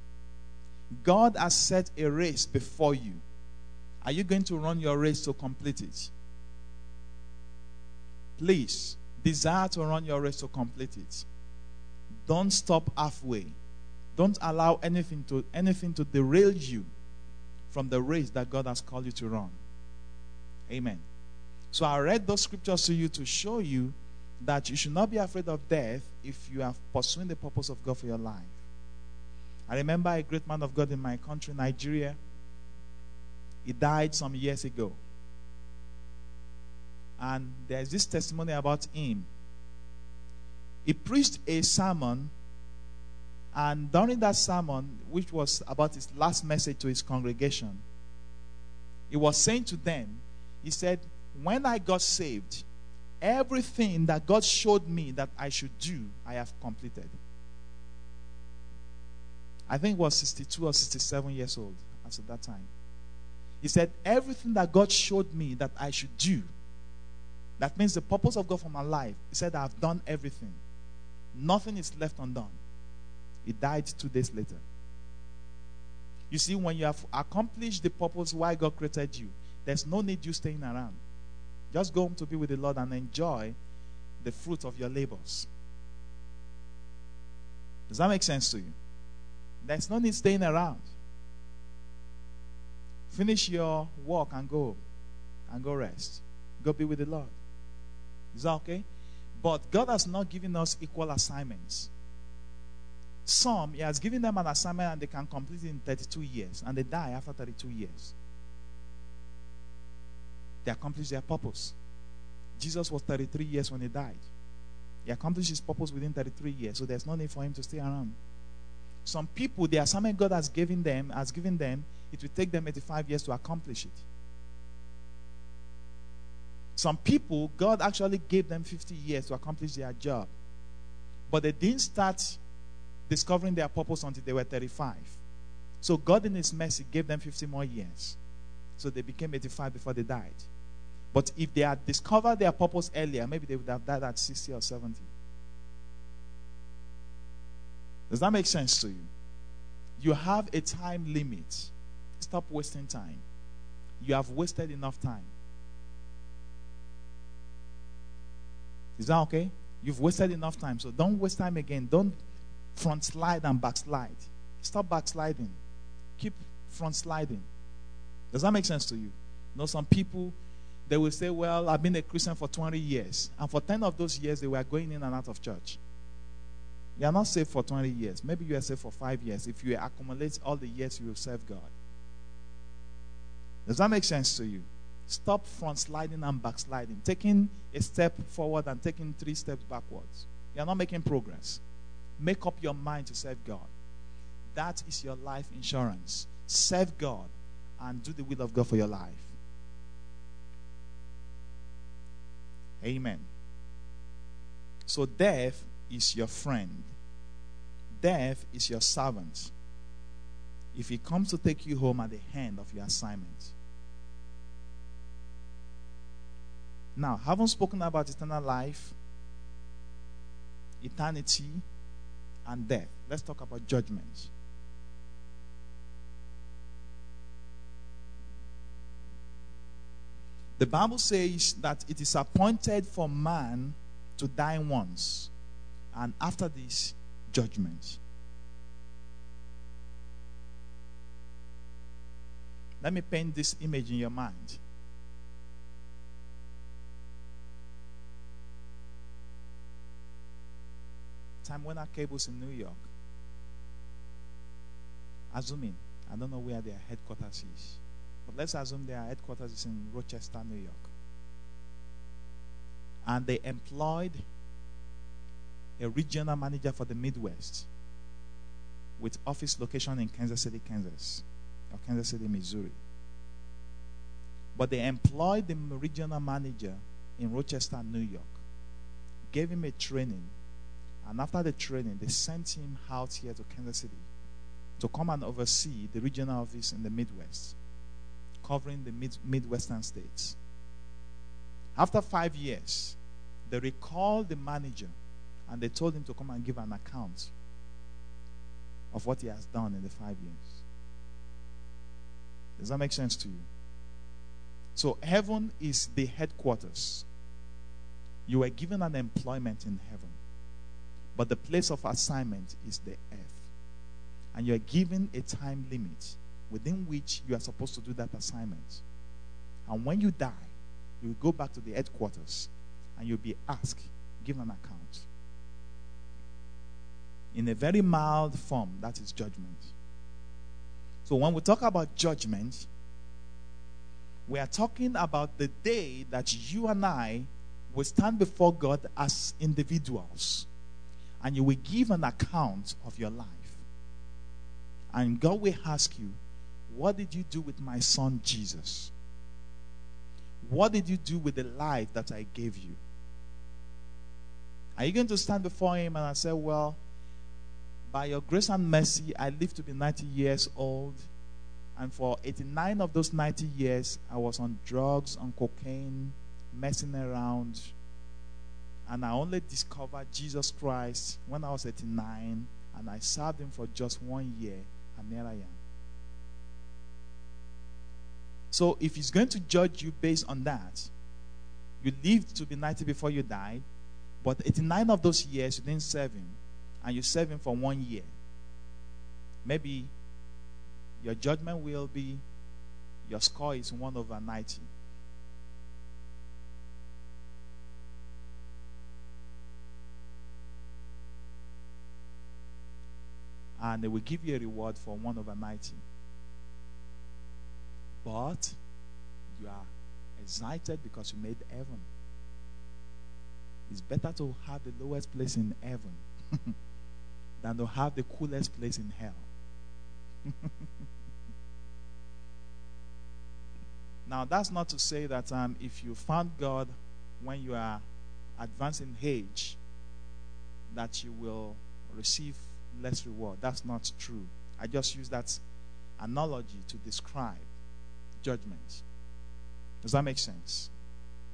God has set a race before you. Are you going to run your race to complete it? Please, desire to run your race to complete it. Don't stop halfway. Don't allow anything to anything to derail you from the race that God has called you to run. Amen. So I read those scriptures to you to show you that you should not be afraid of death if you are pursuing the purpose of God for your life. I remember a great man of God in my country, Nigeria. He died some years ago. And there's this testimony about him. He preached a sermon, and during that sermon, which was about his last message to his congregation, he was saying to them, He said, when I got saved, everything that God showed me that I should do, I have completed. I think was 62 or 67 years old as at that time. He said, Everything that God showed me that I should do, that means the purpose of God for my life, he said, I've done everything. Nothing is left undone. He died two days later. You see, when you have accomplished the purpose why God created you, there's no need you staying around. Just go home to be with the Lord and enjoy the fruit of your labors. Does that make sense to you? There's no need staying around. Finish your work and go and go rest. Go be with the Lord. Is that okay? But God has not given us equal assignments. Some, He has given them an assignment and they can complete it in 32 years, and they die after 32 years. They accomplish their purpose. Jesus was 33 years when he died. He accomplished his purpose within 33 years, so there's no need for him to stay around. Some people, the assignment God has given them, has given them, it will take them 85 years to accomplish it. Some people, God actually gave them 50 years to accomplish their job. But they didn't start discovering their purpose until they were 35. So God, in His mercy, gave them 50 more years. So they became 85 before they died. But if they had discovered their purpose earlier, maybe they would have died at 60 or 70. Does that make sense to you? You have a time limit. Stop wasting time. You have wasted enough time. Is that okay? You've wasted enough time. So don't waste time again. Don't front slide and backslide. Stop backsliding. Keep front sliding. Does that make sense to you? you know, some people they will say, Well, I've been a Christian for 20 years. And for 10 of those years, they were going in and out of church. You are not saved for 20 years. Maybe you are saved for five years if you accumulate all the years you will serve God. Does that make sense to you? Stop front sliding and backsliding, taking a step forward and taking three steps backwards. You are not making progress. Make up your mind to serve God. That is your life insurance. Serve God and do the will of God for your life. Amen. So death is your friend. Death is your servant. If he comes to take you home at the end of your assignment. Now, haven't spoken about eternal life, eternity, and death. Let's talk about judgment. The Bible says that it is appointed for man to die once, and after this, judgment. Let me paint this image in your mind. Time Warner Cables in New York. Assuming, I don't know where their headquarters is. But let's assume their headquarters is in Rochester, New York. And they employed a regional manager for the Midwest with office location in Kansas City, Kansas, or Kansas City, Missouri. But they employed the regional manager in Rochester, New York, gave him a training, and after the training, they sent him out here to Kansas City to come and oversee the regional office in the Midwest covering the mid- Midwestern states. After five years, they recalled the manager and they told him to come and give an account of what he has done in the five years. Does that make sense to you? So, heaven is the headquarters. You were given an employment in heaven, but the place of assignment is the earth. And you are given a time limit within which you are supposed to do that assignment. And when you die, you will go back to the headquarters and you'll be asked, give an account. In a very mild form, that is judgment. So when we talk about judgment, we are talking about the day that you and I will stand before God as individuals and you will give an account of your life. And God will ask you, what did you do with my son Jesus? What did you do with the life that I gave you? Are you going to stand before him and I say, Well, by your grace and mercy, I lived to be 90 years old. And for 89 of those 90 years, I was on drugs, on cocaine, messing around. And I only discovered Jesus Christ when I was 89, and I served him for just one year, and there I am. So if he's going to judge you based on that, you lived to be 90 before you died, but 89 of those years you didn't serve him, and you serve him for one year. Maybe your judgment will be your score is 1 over 90. And they will give you a reward for 1 over 90. But you are excited because you made heaven. It's better to have the lowest place in heaven than to have the coolest place in hell. now, that's not to say that um, if you found God when you are advancing age, that you will receive less reward. That's not true. I just use that analogy to describe judgment. Does that make sense?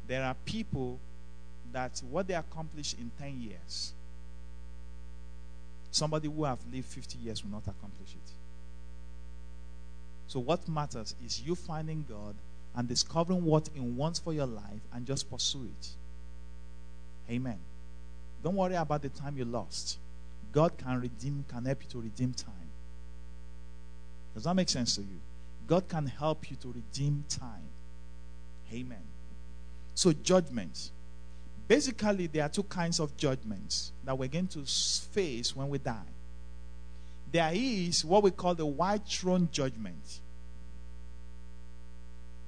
There are people that what they accomplish in 10 years, somebody who have lived 50 years will not accomplish it. So what matters is you finding God and discovering what He wants for your life and just pursue it. Amen. Don't worry about the time you lost. God can redeem, can help you to redeem time. Does that make sense to you? God can help you to redeem time. Amen. So, judgments. Basically, there are two kinds of judgments that we're going to face when we die. There is what we call the white throne judgment.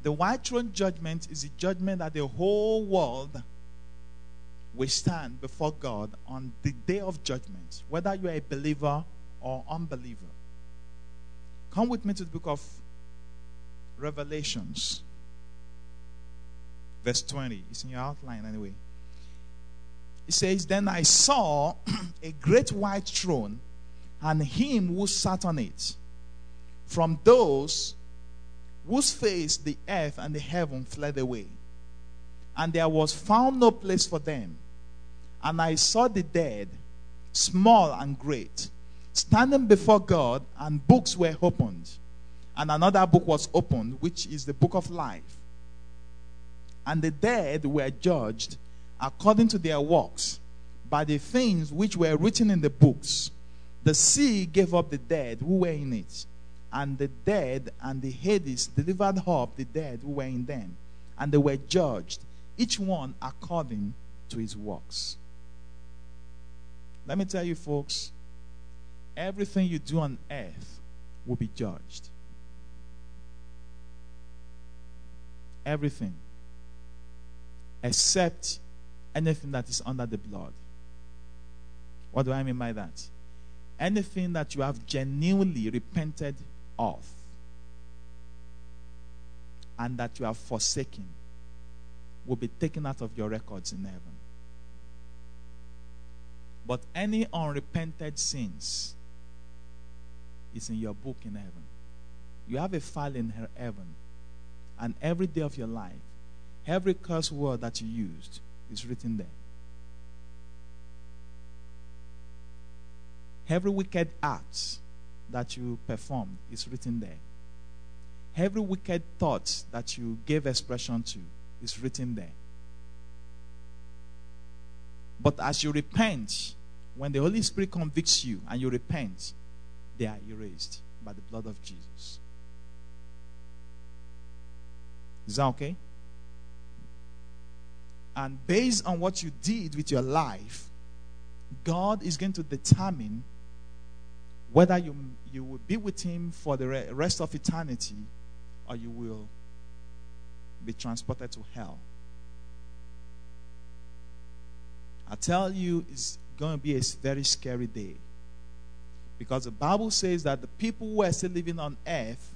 The white throne judgment is a judgment that the whole world will stand before God on the day of judgment, whether you are a believer or unbeliever. Come with me to the book of Revelations, verse 20. It's in your outline anyway. It says, Then I saw a great white throne and him who sat on it. From those whose face the earth and the heaven fled away, and there was found no place for them. And I saw the dead, small and great, standing before God, and books were opened. And another book was opened, which is the book of life. And the dead were judged according to their works by the things which were written in the books. The sea gave up the dead who were in it, and the dead and the Hades delivered up the dead who were in them, and they were judged, each one according to his works. Let me tell you, folks, everything you do on earth will be judged. Everything. Except anything that is under the blood. What do I mean by that? Anything that you have genuinely repented of and that you have forsaken will be taken out of your records in heaven. But any unrepented sins is in your book in heaven. You have a file in heaven. And every day of your life, every curse word that you used is written there. Every wicked act that you performed is written there. Every wicked thought that you gave expression to is written there. But as you repent, when the Holy Spirit convicts you and you repent, they are erased by the blood of Jesus. Is that okay? And based on what you did with your life, God is going to determine whether you, you will be with Him for the rest of eternity or you will be transported to hell. I tell you, it's going to be a very scary day. Because the Bible says that the people who were still living on earth,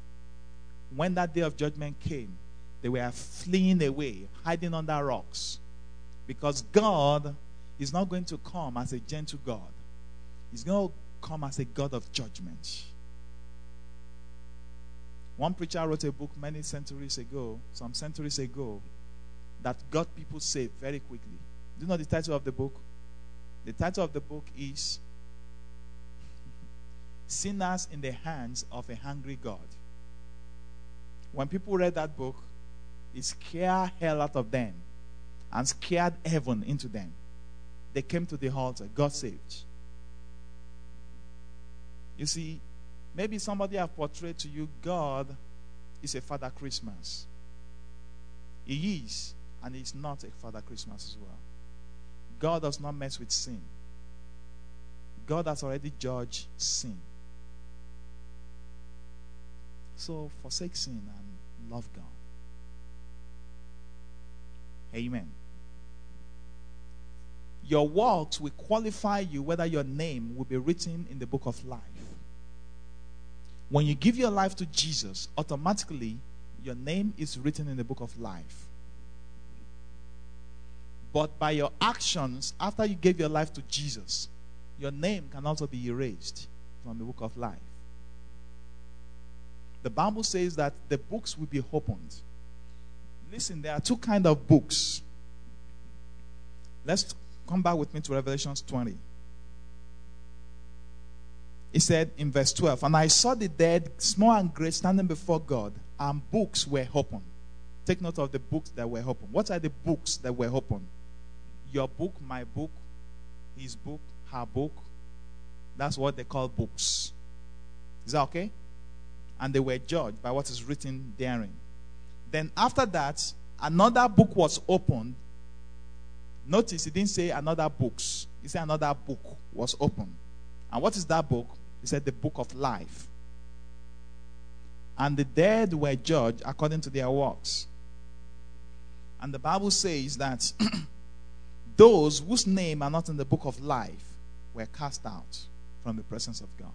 when that day of judgment came, they were fleeing away, hiding under rocks. Because God is not going to come as a gentle God, He's going to come as a God of judgment. One preacher wrote a book many centuries ago, some centuries ago, that got people saved very quickly. Do you know the title of the book? The title of the book is Sinners in the Hands of an Angry God. When people read that book, it scared hell out of them and scared heaven into them. They came to the altar, got saved. You see, maybe somebody have portrayed to you God is a Father Christmas. He is, and he's not a Father Christmas as well. God does not mess with sin. God has already judged sin. So forsake sin and love God. Amen. Your works will qualify you whether your name will be written in the book of life. When you give your life to Jesus, automatically your name is written in the book of life. But by your actions, after you gave your life to Jesus, your name can also be erased from the book of life. The Bible says that the books will be opened. Listen, there are two kind of books. Let's come back with me to Revelations 20. He said in verse 12, And I saw the dead, small and great, standing before God, and books were opened. take note of the books that were open. What are the books that were open? Your book, my book, his book, her book. That's what they call books. Is that okay? And they were judged by what is written therein. Then after that, another book was opened. Notice he didn't say another books. He said another book was opened. And what is that book? He said the book of life. And the dead were judged according to their works. And the Bible says that those whose name are not in the book of life were cast out from the presence of God.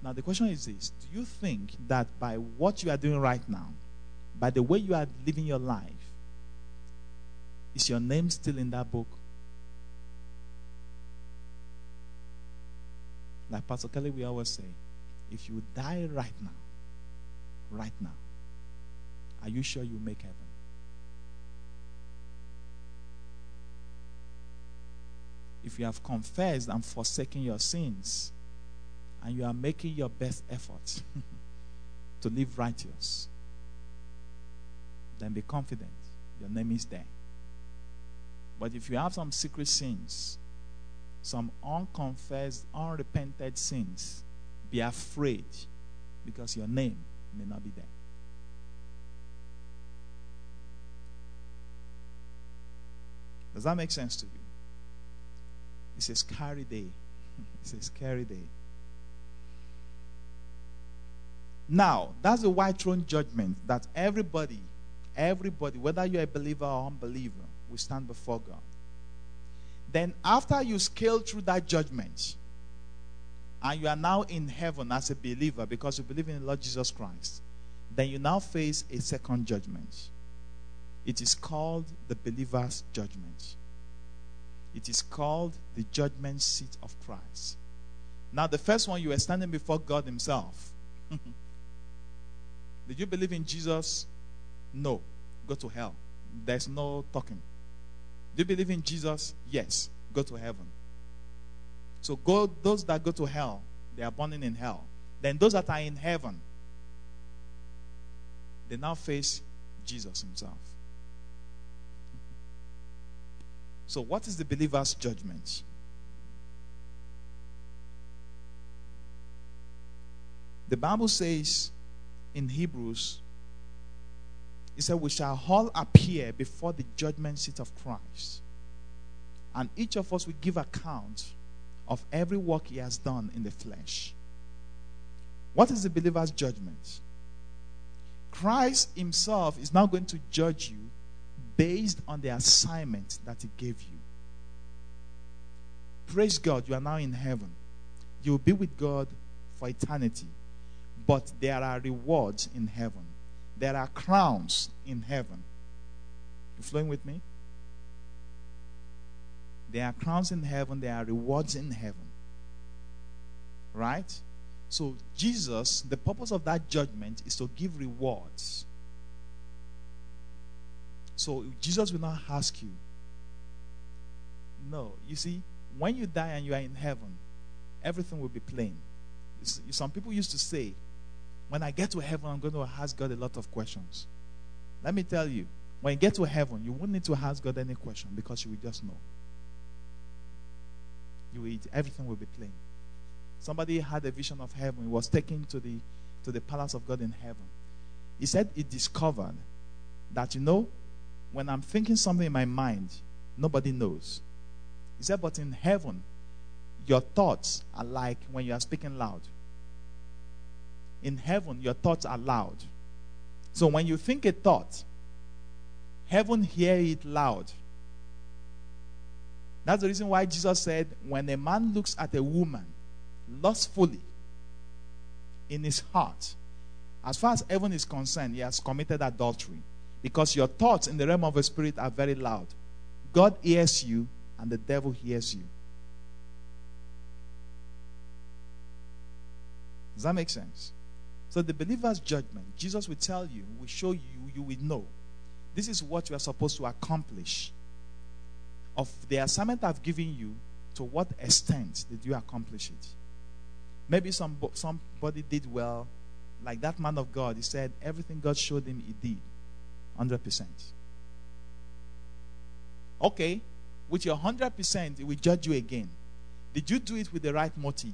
Now, the question is this Do you think that by what you are doing right now, by the way you are living your life, is your name still in that book? Like Pastor Kelly, we always say, if you die right now, right now, are you sure you make heaven? If you have confessed and forsaken your sins, and you are making your best effort to live righteous, then be confident your name is there. But if you have some secret sins, some unconfessed, unrepented sins, be afraid because your name may not be there. Does that make sense to you? It's a scary day. it's a scary day. Now, that's the white throne judgment that everybody, everybody, whether you're a believer or unbeliever, will stand before God. Then, after you scale through that judgment, and you are now in heaven as a believer because you believe in the Lord Jesus Christ, then you now face a second judgment. It is called the believer's judgment. It is called the judgment seat of Christ. Now, the first one, you were standing before God Himself. Did you believe in Jesus? No. Go to hell. There's no talking. Do you believe in Jesus? Yes. Go to heaven. So go those that go to hell, they are burning in hell. Then those that are in heaven, they now face Jesus himself. So what is the believer's judgment? The Bible says in Hebrews, it said, We shall all appear before the judgment seat of Christ. And each of us will give account of every work he has done in the flesh. What is the believer's judgment? Christ himself is now going to judge you based on the assignment that he gave you. Praise God, you are now in heaven. You will be with God for eternity. But there are rewards in heaven. There are crowns in heaven. You flowing with me? There are crowns in heaven, there are rewards in heaven. Right? So, Jesus, the purpose of that judgment is to give rewards. So, Jesus will not ask you. No. You see, when you die and you are in heaven, everything will be plain. Some people used to say, when I get to heaven, I'm going to ask God a lot of questions. Let me tell you, when you get to heaven, you won't need to ask God any question because you will just know. You will everything will be plain. Somebody had a vision of heaven. He was taken to the to the palace of God in heaven. He said he discovered that you know, when I'm thinking something in my mind, nobody knows. He said, but in heaven, your thoughts are like when you are speaking loud in heaven, your thoughts are loud. So when you think a thought, heaven hear it loud. That's the reason why Jesus said, when a man looks at a woman lustfully in his heart, as far as heaven is concerned, he has committed adultery. Because your thoughts in the realm of the spirit are very loud. God hears you, and the devil hears you. Does that make sense? So the believer's judgment, Jesus will tell you, will show you, you will know. This is what you are supposed to accomplish. Of the assignment I've given you, to what extent did you accomplish it? Maybe some, somebody did well like that man of God, he said everything God showed him, he did. 100%. Okay, with your 100%, he will judge you again. Did you do it with the right motive?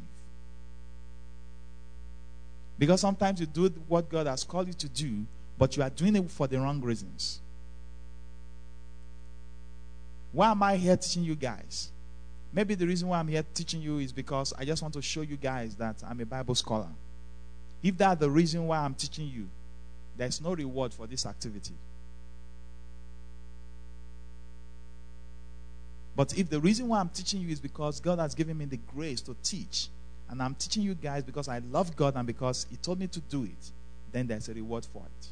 Because sometimes you do what God has called you to do, but you are doing it for the wrong reasons. Why am I here teaching you guys? Maybe the reason why I'm here teaching you is because I just want to show you guys that I'm a Bible scholar. If that's the reason why I'm teaching you, there's no reward for this activity. But if the reason why I'm teaching you is because God has given me the grace to teach, and I'm teaching you guys because I love God and because He told me to do it, then there's a reward for it.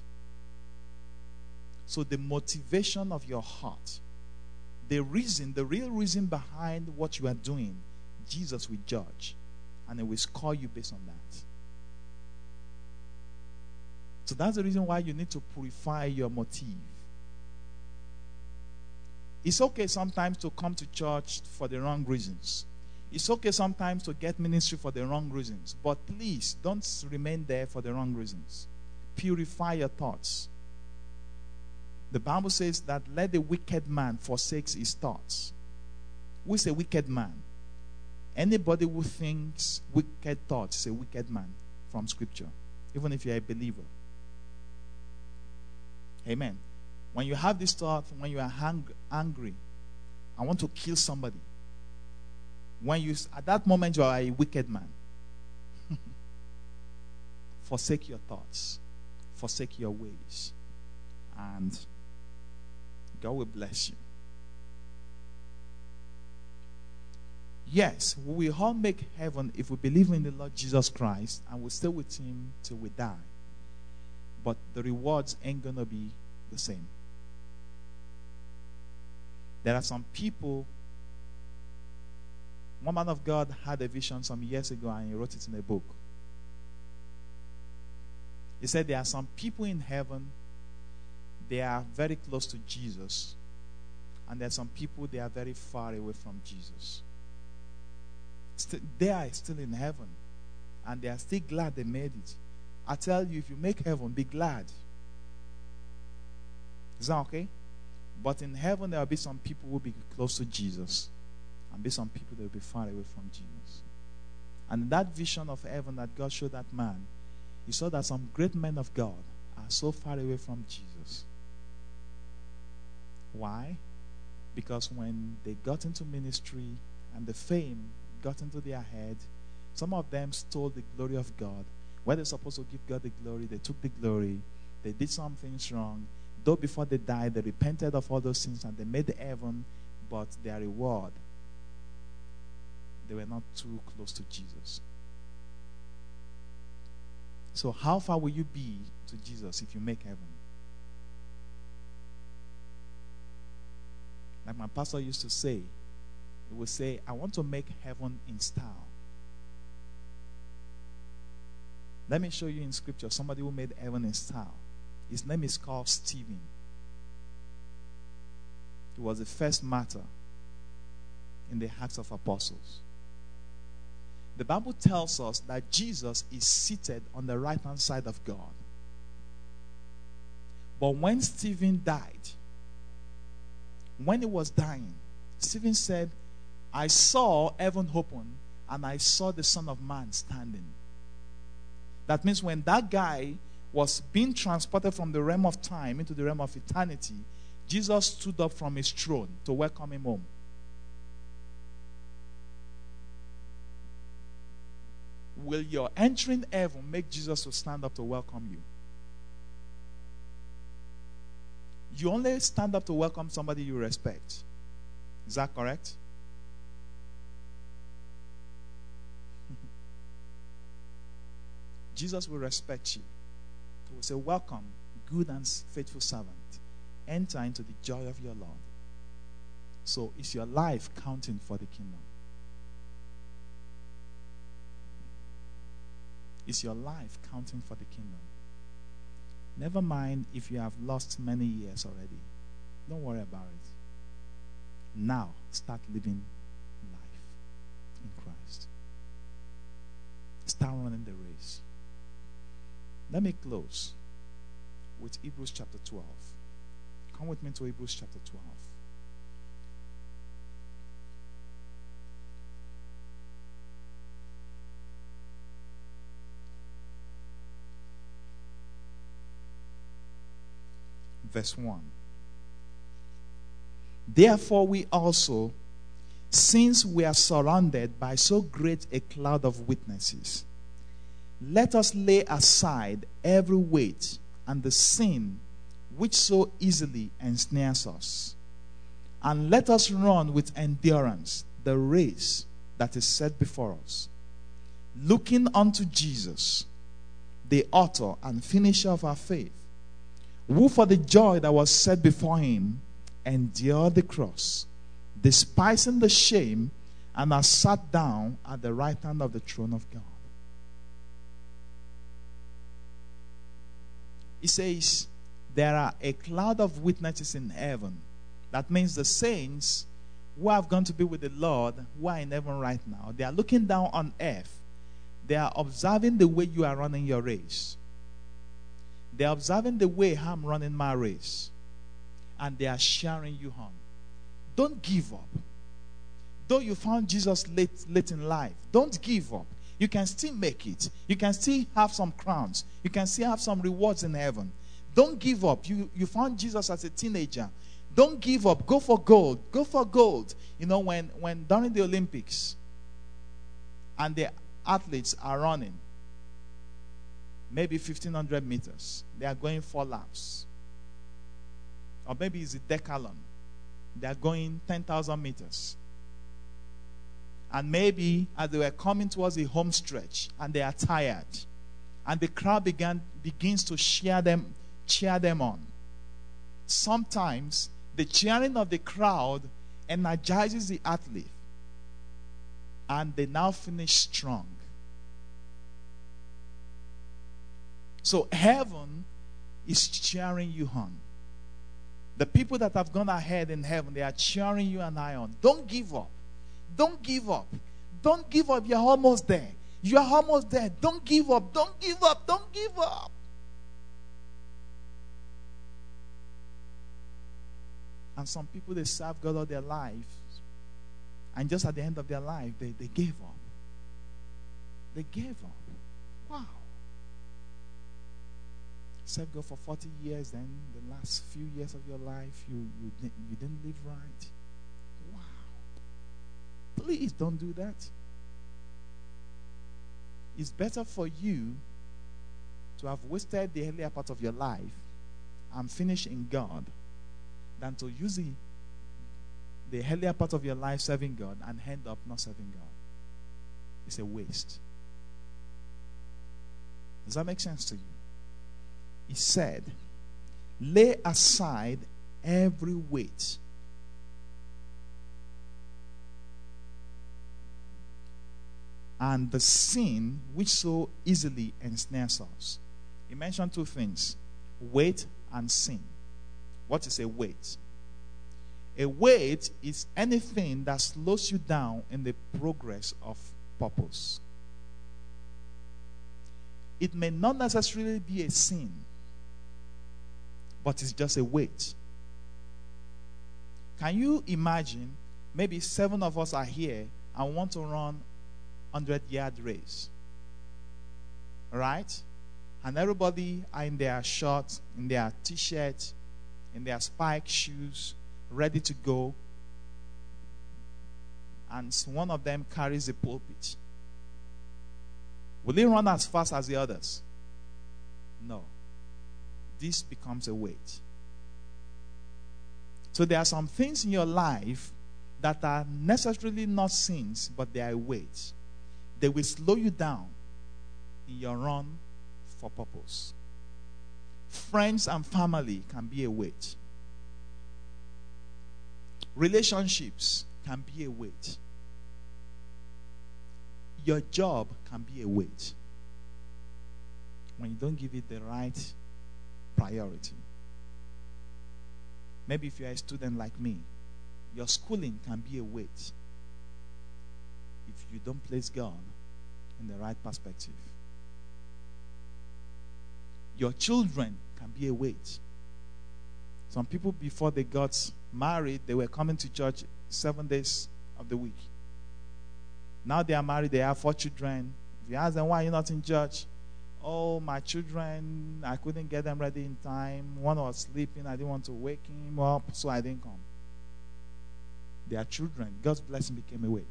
So the motivation of your heart, the reason, the real reason behind what you are doing, Jesus will judge and He will score you based on that. So that's the reason why you need to purify your motive. It's okay sometimes to come to church for the wrong reasons. It's okay sometimes to get ministry for the wrong reasons. But please don't remain there for the wrong reasons. Purify your thoughts. The Bible says that let the wicked man forsake his thoughts. Who is a wicked man? Anybody who thinks wicked thoughts is a wicked man from Scripture, even if you're a believer. Amen. When you have this thought, when you are hang- angry, I want to kill somebody. When you, at that moment, you are a wicked man. forsake your thoughts, forsake your ways, and God will bless you. Yes, we all make heaven if we believe in the Lord Jesus Christ and we stay with Him till we die. But the rewards ain't to be the same. There are some people. One man of God had a vision some years ago and he wrote it in a book. He said there are some people in heaven, they are very close to Jesus. And there are some people, they are very far away from Jesus. Still, they are still in heaven. And they are still glad they made it. I tell you, if you make heaven, be glad. Is that okay? But in heaven, there will be some people who will be close to Jesus, and be some people that will be far away from Jesus. And that vision of heaven that God showed that man, he saw that some great men of God are so far away from Jesus. Why? Because when they got into ministry and the fame got into their head, some of them stole the glory of God. Where they're supposed to give God the glory, they took the glory. They did some things wrong. Though before they died, they repented of all those sins and they made heaven, but their reward, they were not too close to Jesus. So, how far will you be to Jesus if you make heaven? Like my pastor used to say, he would say, I want to make heaven in style. Let me show you in scripture somebody who made heaven in style. His name is called Stephen. He was the first martyr in the Acts of Apostles. The Bible tells us that Jesus is seated on the right hand side of God. But when Stephen died, when he was dying, Stephen said, I saw heaven open and I saw the Son of Man standing. That means when that guy was being transported from the realm of time into the realm of eternity, Jesus stood up from his throne to welcome him home. Will your entering heaven make Jesus to stand up to welcome you? You only stand up to welcome somebody you respect. Is that correct? Jesus will respect you. He will say, Welcome, good and faithful servant. Enter into the joy of your Lord. So, is your life counting for the kingdom? Is your life counting for the kingdom? Never mind if you have lost many years already. Don't worry about it. Now, start living life in Christ. Start running the race. Let me close with Hebrews chapter 12. Come with me to Hebrews chapter 12. Verse 1. Therefore, we also, since we are surrounded by so great a cloud of witnesses, let us lay aside every weight and the sin which so easily ensnares us. And let us run with endurance the race that is set before us, looking unto Jesus, the author and finisher of our faith, who for the joy that was set before him endured the cross, despising the shame, and has sat down at the right hand of the throne of God. He says, There are a cloud of witnesses in heaven. That means the saints who have gone to be with the Lord, who are in heaven right now, they are looking down on earth. They are observing the way you are running your race. They are observing the way I'm running my race. And they are sharing you on. Don't give up. Though you found Jesus late, late in life, don't give up. You can still make it. You can still have some crowns. You can still have some rewards in heaven. Don't give up. You, you found Jesus as a teenager. Don't give up. Go for gold. Go for gold. You know, when, when during the Olympics and the athletes are running, maybe 1500 meters, they are going four laps. Or maybe it's a decathlon. They are going 10,000 meters. And maybe as they were coming towards the home stretch and they are tired, and the crowd began begins to cheer them, cheer them on. Sometimes the cheering of the crowd energizes the athlete, and they now finish strong. So heaven is cheering you on. The people that have gone ahead in heaven, they are cheering you and I on. Don't give up. Don't give up. Don't give up. You're almost there. You're almost there. Don't give up. Don't give up. Don't give up. And some people, they serve God all their lives. And just at the end of their life, they, they gave up. They gave up. Wow. Serve God for 40 years, then the last few years of your life, you, you, you didn't live right. Wow. Please don't do that. It's better for you to have wasted the earlier part of your life and finish in God than to use the, the earlier part of your life serving God and end up not serving God. It's a waste. Does that make sense to you? He said, Lay aside every weight and the sin which so easily ensnares us. He mentioned two things weight and sin. What is a weight? A weight is anything that slows you down in the progress of purpose. It may not necessarily be a sin, but it's just a weight. Can you imagine? Maybe seven of us are here and want to run 100 yard race. Right? And everybody are in their shorts, in their t shirt, in their spike shoes, ready to go. And one of them carries a pulpit. Will he run as fast as the others? No. This becomes a weight. So there are some things in your life that are necessarily not sins, but they are weights they will slow you down in your run for purpose. Friends and family can be a weight. Relationships can be a weight. Your job can be a weight when you don't give it the right priority. Maybe if you're a student like me, your schooling can be a weight if you don't place God in the right perspective. Your children can be a weight. Some people, before they got married, they were coming to church seven days of the week. Now they are married, they have four children. If you ask them, why are you not in church? Oh, my children, I couldn't get them ready in time. One was sleeping, I didn't want to wake him up, so I didn't come. Their children, God's blessing became a weight.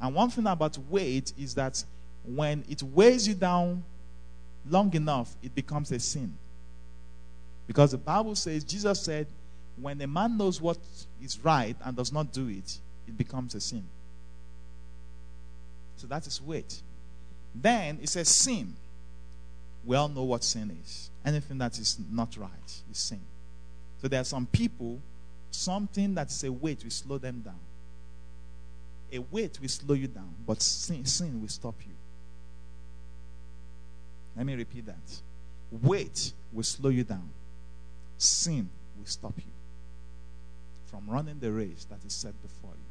And one thing about weight is that when it weighs you down long enough, it becomes a sin. Because the Bible says, Jesus said, when a man knows what is right and does not do it, it becomes a sin. So that is weight. Then it says sin. We all know what sin is. Anything that is not right is sin. So there are some people, something that is a weight will slow them down. A weight will slow you down, but sin, sin will stop you. Let me repeat that. Weight will slow you down. Sin will stop you from running the race that is set before you.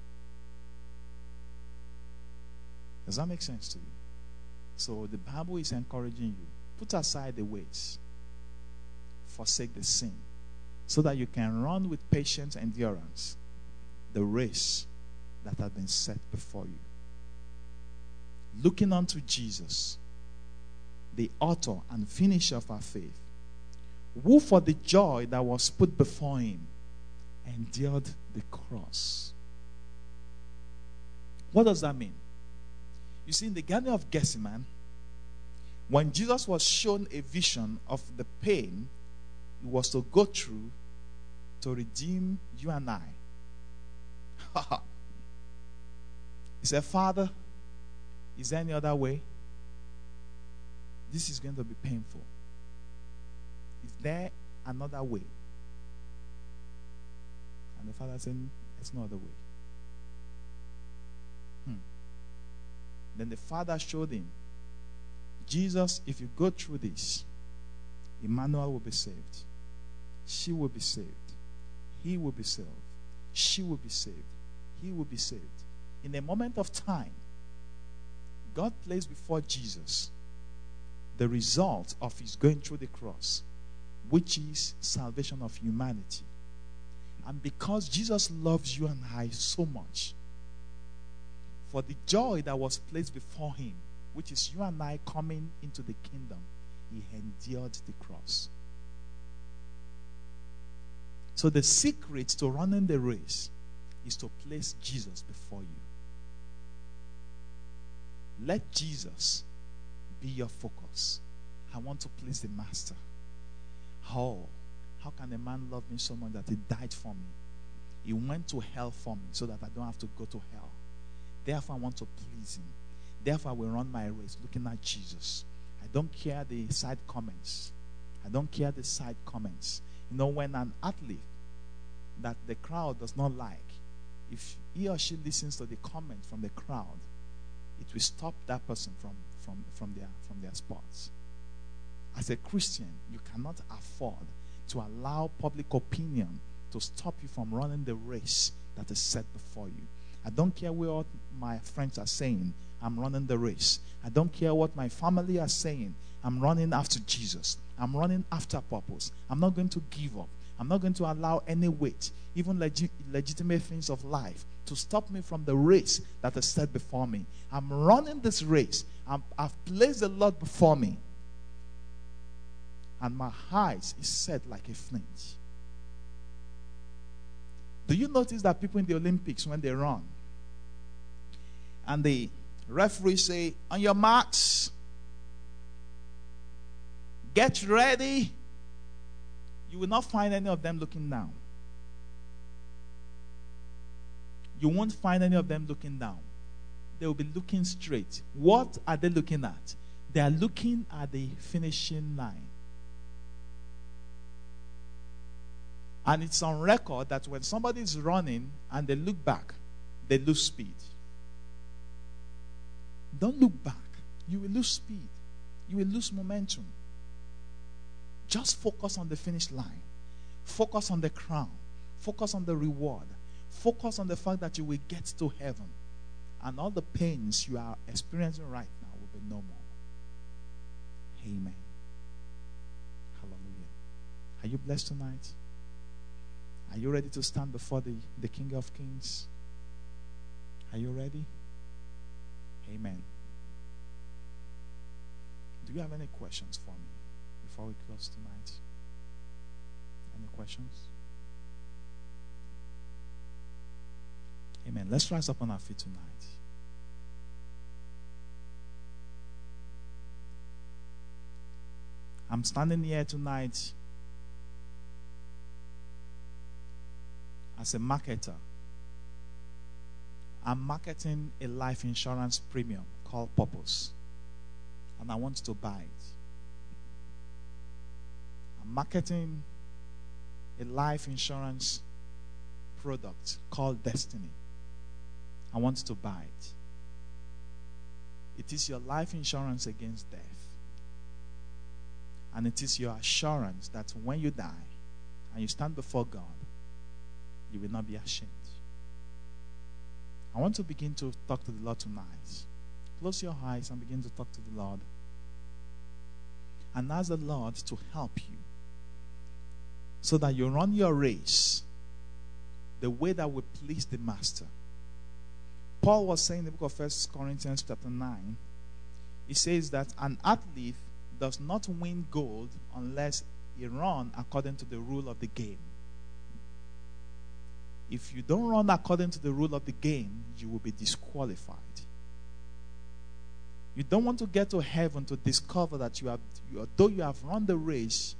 Does that make sense to you? So the Bible is encouraging you put aside the weights, forsake the sin, so that you can run with patience and endurance the race that has been set before you. Looking unto Jesus, the author and finisher of our faith, who for the joy that was put before him endured the cross. What does that mean? You see, in the Garden of Gethsemane, when Jesus was shown a vision of the pain he was to go through to redeem you and I, he said, Father, is there any other way? This is going to be painful. Is there another way? And the father said, There's no other way. Then the father showed him, Jesus, if you go through this, Emmanuel will be saved. She will be saved. He will be saved. She will be saved. He will be saved. In a moment of time, God placed before Jesus the result of his going through the cross, which is salvation of humanity. And because Jesus loves you and I so much, for the joy that was placed before him, which is you and I coming into the kingdom, he endured the cross. So the secret to running the race is to place Jesus before you. Let Jesus be your focus. I want to please the master. How? How can a man love me so much that he died for me? He went to hell for me so that I don't have to go to hell. Therefore, I want to please him. Therefore, I will run my race looking at Jesus. I don't care the side comments. I don't care the side comments. You know, when an athlete that the crowd does not like, if he or she listens to the comment from the crowd, it will stop that person from, from, from, their, from their sports. As a Christian, you cannot afford to allow public opinion to stop you from running the race that is set before you. I don't care what my friends are saying, I'm running the race. I don't care what my family are saying, I'm running after Jesus. I'm running after purpose. I'm not going to give up. I'm not going to allow any weight, even legi- legitimate things of life, to stop me from the race that is set before me. I'm running this race. i have placed the Lord before me. And my eyes is set like a flint. Do you notice that people in the Olympics, when they run, and the referee say, on your marks, get ready, you will not find any of them looking down. You won't find any of them looking down. They will be looking straight. What are they looking at? They are looking at the finishing line. And it's on record that when somebody is running and they look back, they lose speed. Don't look back. You will lose speed. You will lose momentum. Just focus on the finish line. Focus on the crown. Focus on the reward. Focus on the fact that you will get to heaven. And all the pains you are experiencing right now will be no more. Amen. Hallelujah. Are you blessed tonight? Are you ready to stand before the, the King of Kings? Are you ready? Amen. Do you have any questions for me before we close tonight? Any questions? Amen. Let's rise up on our feet tonight. I'm standing here tonight as a marketer. I'm marketing a life insurance premium called Purpose, and I want to buy it. I'm marketing a life insurance product called Destiny. I want to buy it. It is your life insurance against death. And it is your assurance that when you die and you stand before God, you will not be ashamed. I want to begin to talk to the Lord tonight. Close your eyes and begin to talk to the Lord. And ask the Lord to help you so that you run your race the way that will please the Master. Paul was saying in the book of First Corinthians chapter 9, he says that an athlete does not win gold unless he run according to the rule of the game. If you don't run according to the rule of the game, you will be disqualified. You don't want to get to heaven to discover that you have, you, though you have run the race,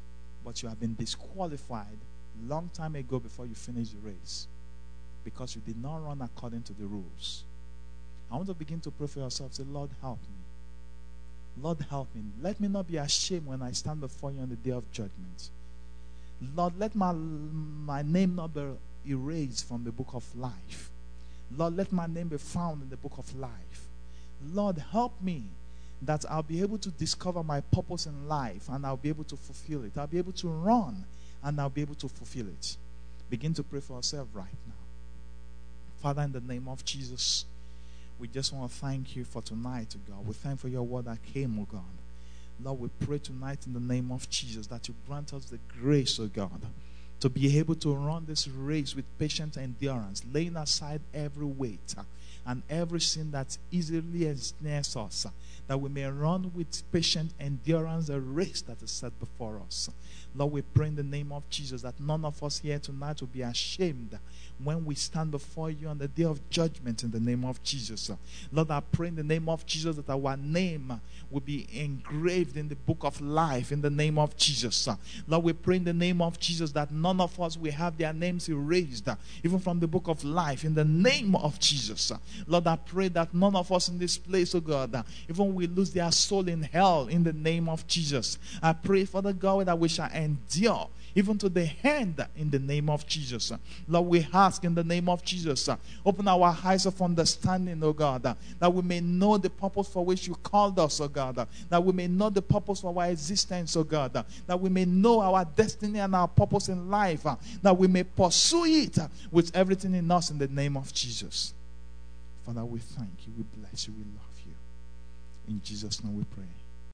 but you have been disqualified long time ago before you finish the race because you did not run according to the rules. I want to begin to pray for yourself. Say, Lord, help me. Lord, help me. Let me not be ashamed when I stand before you on the day of judgment. Lord, let my, my name not be erased from the book of life. Lord, let my name be found in the book of life. Lord, help me that I'll be able to discover my purpose in life and I'll be able to fulfill it. I'll be able to run and I'll be able to fulfill it. Begin to pray for yourself right now. Father, in the name of Jesus. We just want to thank you for tonight, God. We thank for your word that came, oh God. Lord, we pray tonight in the name of Jesus that you grant us the grace, oh God, to be able to run this race with patient endurance, laying aside every weight uh, and every sin that easily ensnares us, uh, that we may run with patient endurance the race that is set before us. Lord, we pray in the name of Jesus that none of us here tonight will be ashamed when we stand before you on the day of judgment in the name of Jesus. Lord, I pray in the name of Jesus that our name will be engraved in the book of life in the name of Jesus. Lord, we pray in the name of Jesus that none of us will have their names erased, even from the book of life, in the name of Jesus. Lord, I pray that none of us in this place, oh God, even we lose their soul in hell in the name of Jesus. I pray, Father God, that we shall endure even to the hand in the name of Jesus. Lord, we ask in the name of Jesus, open our eyes of understanding, oh God, that we may know the purpose for which you called us, oh God, that we may know the purpose for our existence, oh God, that we may know our destiny and our purpose in life, that we may pursue it with everything in us in the name of Jesus. Father, we thank you, we bless you, we love you. In Jesus' name we pray.